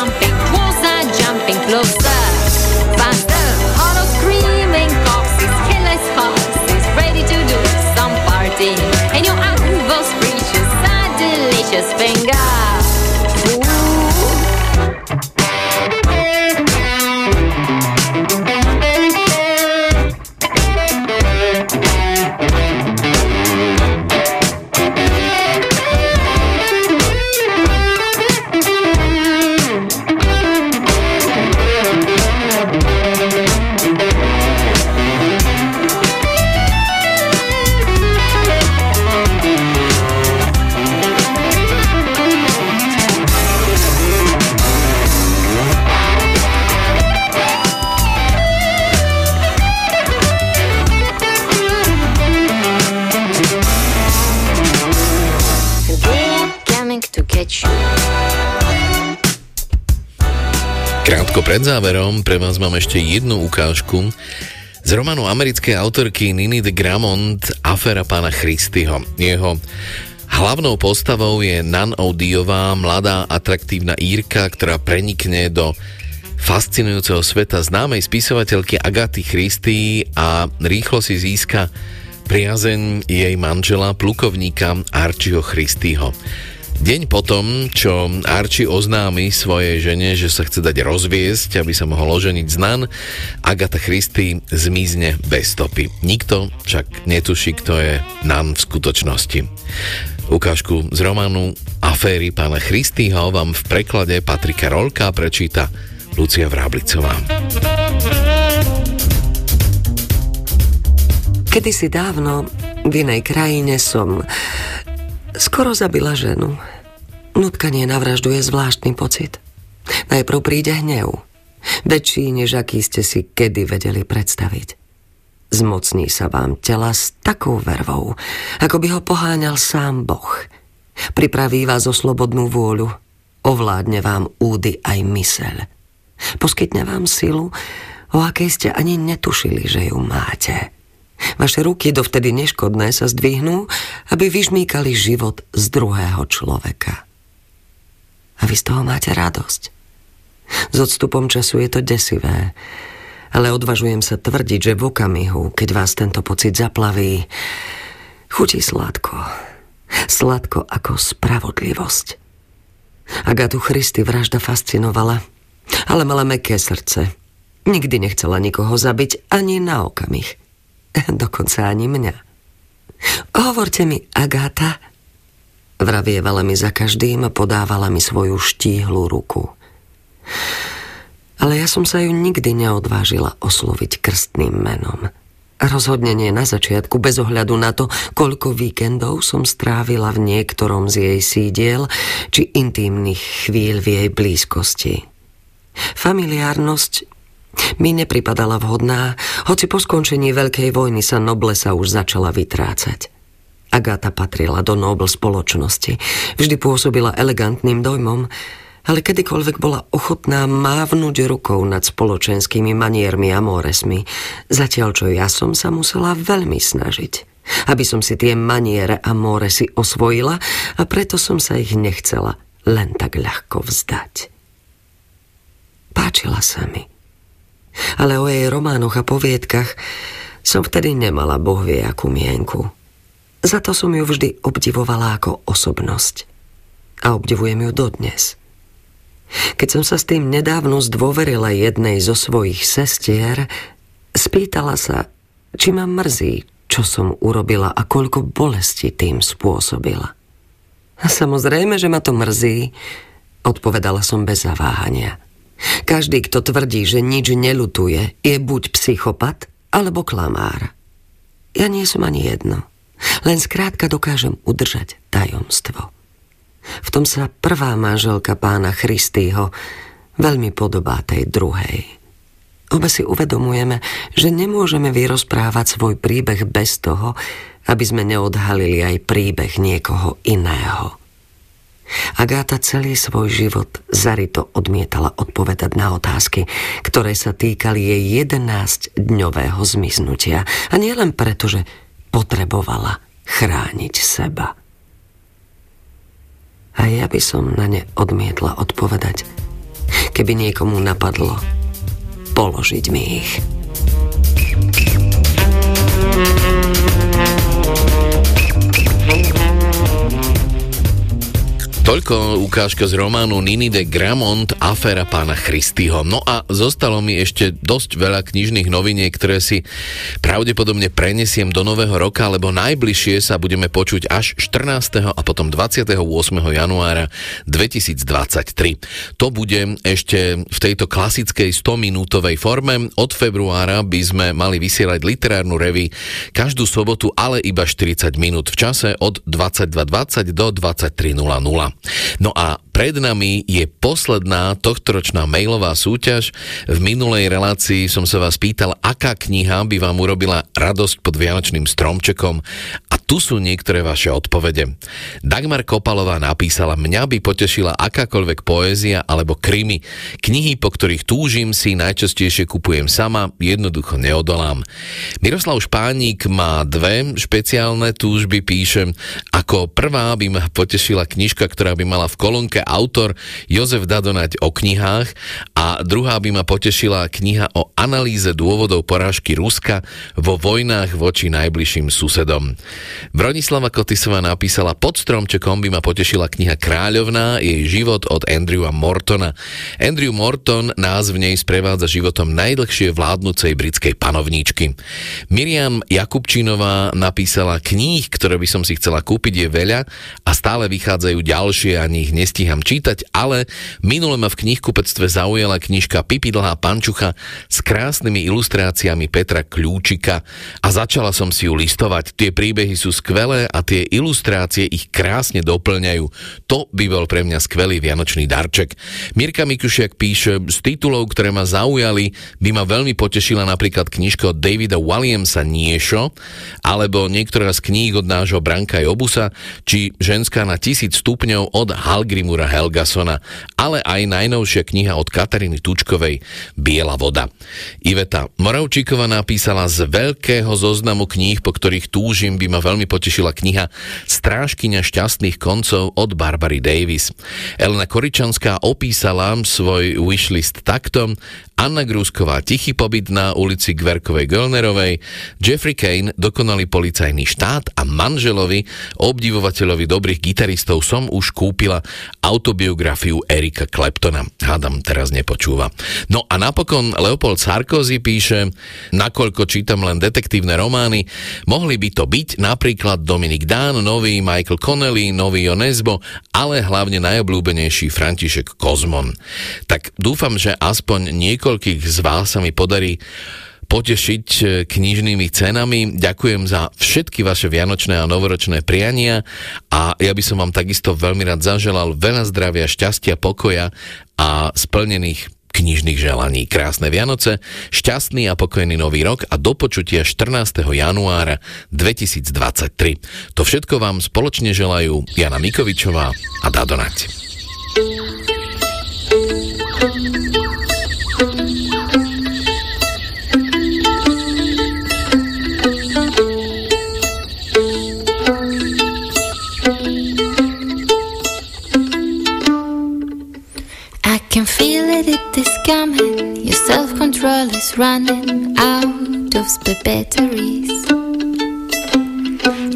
[SPEAKER 1] pred záverom pre vás mám ešte jednu ukážku z románu americkej autorky Niny de Gramont Afera pána Christyho. Jeho hlavnou postavou je Nan Odiová, mladá atraktívna Írka, ktorá prenikne do fascinujúceho sveta známej spisovateľky Agaty Christy a rýchlo si získa priazeň jej manžela, plukovníka Archieho Christyho. Deň potom, čo Archie oznámi svojej žene, že sa chce dať rozviesť, aby sa mohol oženiť z Nan, Agatha Christie zmizne bez stopy. Nikto však netuší, kto je Nan v skutočnosti. Ukážku z románu Aféry pána Christieho vám v preklade Patrika Rolka prečíta Lucia Vráblicová.
[SPEAKER 26] Kedysi dávno v inej krajine som skoro zabila ženu. Nutkanie na vraždu je zvláštny pocit. Najprv príde hnev. Väčší, než aký ste si kedy vedeli predstaviť. Zmocní sa vám tela s takou vervou, ako by ho poháňal sám Boh. Pripraví vás o slobodnú vôľu, ovládne vám údy aj myseľ. Poskytne vám silu, o akej ste ani netušili, že ju máte. Vaše ruky dovtedy neškodné sa zdvihnú, aby vyžmýkali život z druhého človeka. A vy z toho máte radosť. S odstupom času je to desivé, ale odvažujem sa tvrdiť, že v okamihu, keď vás tento pocit zaplaví, chutí sladko. Sladko ako spravodlivosť. Agatu Christy vražda fascinovala, ale mala meké srdce. Nikdy nechcela nikoho zabiť ani na okamih. Dokonca ani mňa. Hovorte mi, Agáta, vravievala mi za každým a podávala mi svoju štíhlu ruku. Ale ja som sa ju nikdy neodvážila osloviť krstným menom. Rozhodne nie na začiatku, bez ohľadu na to, koľko víkendov som strávila v niektorom z jej sídiel či intimných chvíľ v jej blízkosti. Familiárnosť mi nepripadala vhodná, hoci po skončení Veľkej vojny sa noblesa už začala vytrácať. Agáta patrila do nobl spoločnosti. Vždy pôsobila elegantným dojmom, ale kedykoľvek bola ochotná mávnuť rukou nad spoločenskými maniermi a móresmi, zatiaľ čo ja som sa musela veľmi snažiť, aby som si tie maniere a móresy osvojila a preto som sa ich nechcela len tak ľahko vzdať. Páčila sa mi. Ale o jej románoch a poviedkach som vtedy nemala bohvie akú mienku. Za to som ju vždy obdivovala ako osobnosť. A obdivujem ju dodnes. Keď som sa s tým nedávno zdôverila jednej zo svojich sestier, spýtala sa, či ma mrzí, čo som urobila a koľko bolesti tým spôsobila. A samozrejme, že ma to mrzí, odpovedala som bez zaváhania. Každý, kto tvrdí, že nič nelutuje, je buď psychopat, alebo klamár. Ja nie som ani jedno. Len skrátka dokážem udržať tajomstvo. V tom sa prvá manželka pána Christýho veľmi podobá tej druhej. Obe si uvedomujeme, že nemôžeme vyrozprávať svoj príbeh bez toho, aby sme neodhalili aj príbeh niekoho iného. Agáta celý svoj život zarito odmietala odpovedať na otázky, ktoré sa týkali jej 11-dňového zmiznutia. A nie len preto, že potrebovala chrániť seba. A ja by som na ne odmietla odpovedať, keby niekomu napadlo položiť mi ich.
[SPEAKER 1] Toľko ukážka z románu Nini de Gramont, aféra pána Christyho. No a zostalo mi ešte dosť veľa knižných noviniek, ktoré si pravdepodobne prenesiem do nového roka, lebo najbližšie sa budeme počuť až 14. a potom 28. januára 2023. To bude ešte v tejto klasickej 100-minútovej forme. Od februára by sme mali vysielať literárnu reví každú sobotu, ale iba 40 minút v čase od 22.20 do 23.00. No a pred nami je posledná tohtoročná mailová súťaž. V minulej relácii som sa vás pýtal, aká kniha by vám urobila radosť pod Vianočným stromčekom a tu sú niektoré vaše odpovede. Dagmar Kopalová napísala, mňa by potešila akákoľvek poézia alebo krymy. Knihy, po ktorých túžim, si najčastejšie kupujem sama, jednoducho neodolám. Miroslav Špánik má dve špeciálne túžby, píše, ako prvá by ma potešila knižka, ktorá by mala v kolónke autor Jozef Dadonať o knihách a druhá by ma potešila kniha o analýze dôvodov porážky Ruska vo vojnách voči najbližším susedom. Bronislava Kotisová napísala pod stromčekom by ma potešila kniha Kráľovná, jej život od Andrewa Mortona. Andrew Morton nás v nej sprevádza životom najdlhšie vládnucej britskej panovníčky. Miriam Jakubčinová napísala kníh, ktoré by som si chcela kúpiť je veľa a stále vychádzajú ďalšie, ani ich nestíham stíham čítať, ale minule ma v knihkupectve zaujala knižka Pipi dlhá pančucha s krásnymi ilustráciami Petra Kľúčika a začala som si ju listovať. Tie príbehy sú skvelé a tie ilustrácie ich krásne doplňajú. To by bol pre mňa skvelý vianočný darček. Mirka Mikušiak píše, z titulov, ktoré ma zaujali, by ma veľmi potešila napríklad knižka od Davida Williamsa Niešo, alebo niektorá z kníh od nášho Branka Jobusa, či Ženská na tisíc stupňov od Halgrimura Helgasona, ale aj najnovšia kniha od Kataríny Tučkovej Biela voda. Iveta Moravčíková napísala z veľkého zoznamu kníh, po ktorých túžim, by ma veľmi potešila kniha Strážkyňa šťastných koncov od Barbary Davis. Elena Koričanská opísala svoj wishlist takto Anna Grúsková tichý pobyt na ulici Gverkovej Gölnerovej, Jeffrey Kane dokonalý policajný štát a manželovi, obdivovateľovi dobrých gitaristov som už kúpila autobiografiu Erika Kleptona. Hádam, teraz nepočúva. No a napokon Leopold Sarkozy píše, nakoľko čítam len detektívne romány, mohli by to byť napríklad Dominik Dán, nový Michael Connelly, nový Onesbo, ale hlavne najobľúbenejší František Kozmon. Tak dúfam, že aspoň niekoľkých z vás sa mi podarí potešiť e, knižnými cenami. Ďakujem za všetky vaše vianočné a novoročné priania a ja by som vám takisto veľmi rád zaželal veľa zdravia, šťastia, pokoja a splnených knižných želaní. Krásne Vianoce, šťastný a pokojný nový rok a do počutia 14. januára 2023. To všetko vám spoločne želajú Jana Mikovičová a Dadonať.
[SPEAKER 3] It, it is coming. Your self control is running out of spare batteries.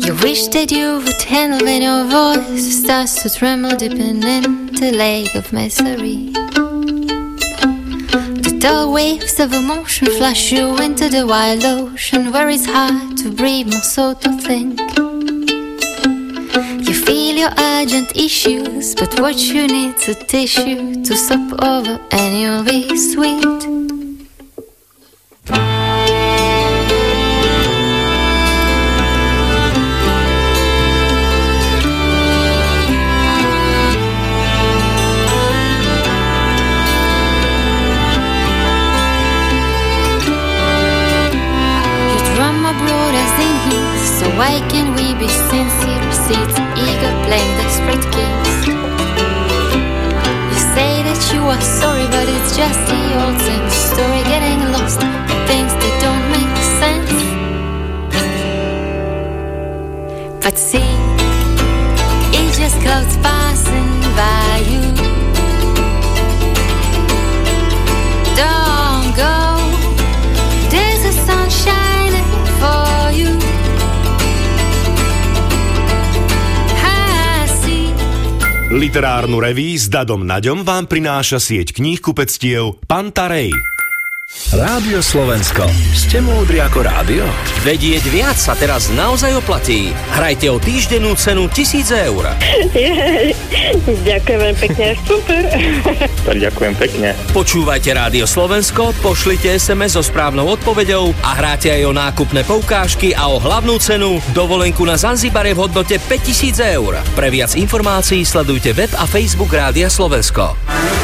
[SPEAKER 3] You wish that you would handle when your voice starts to tremble deep in the lake of misery. The dull waves of emotion flush you into the wild ocean where it's hard to breathe, more so to think feel your urgent issues, but what you need's a tissue to stop over, and you'll be sweet. Why can we be sincere? Seats eager playing desperate games. You say that you are sorry, but it's just the old same story. Getting lost in things that don't make sense. But see, it just clouds passing by
[SPEAKER 18] Literárnu reví s Dadom Naďom vám prináša sieť kníh kupectiev Pantarej.
[SPEAKER 15] Rádio Slovensko. Ste múdri ako rádio?
[SPEAKER 27] Vedieť viac sa teraz naozaj oplatí. Hrajte o týždennú cenu 1000 eur.
[SPEAKER 28] Jej, ďakujem pekne, super.
[SPEAKER 29] Tak ďakujem pekne.
[SPEAKER 27] Počúvajte Rádio Slovensko, pošlite SMS so správnou odpoveďou a hráte aj o nákupné poukážky a o hlavnú cenu dovolenku na Zanzibare v hodnote 5000 eur. Pre viac informácií sledujte web a Facebook Rádia Slovensko.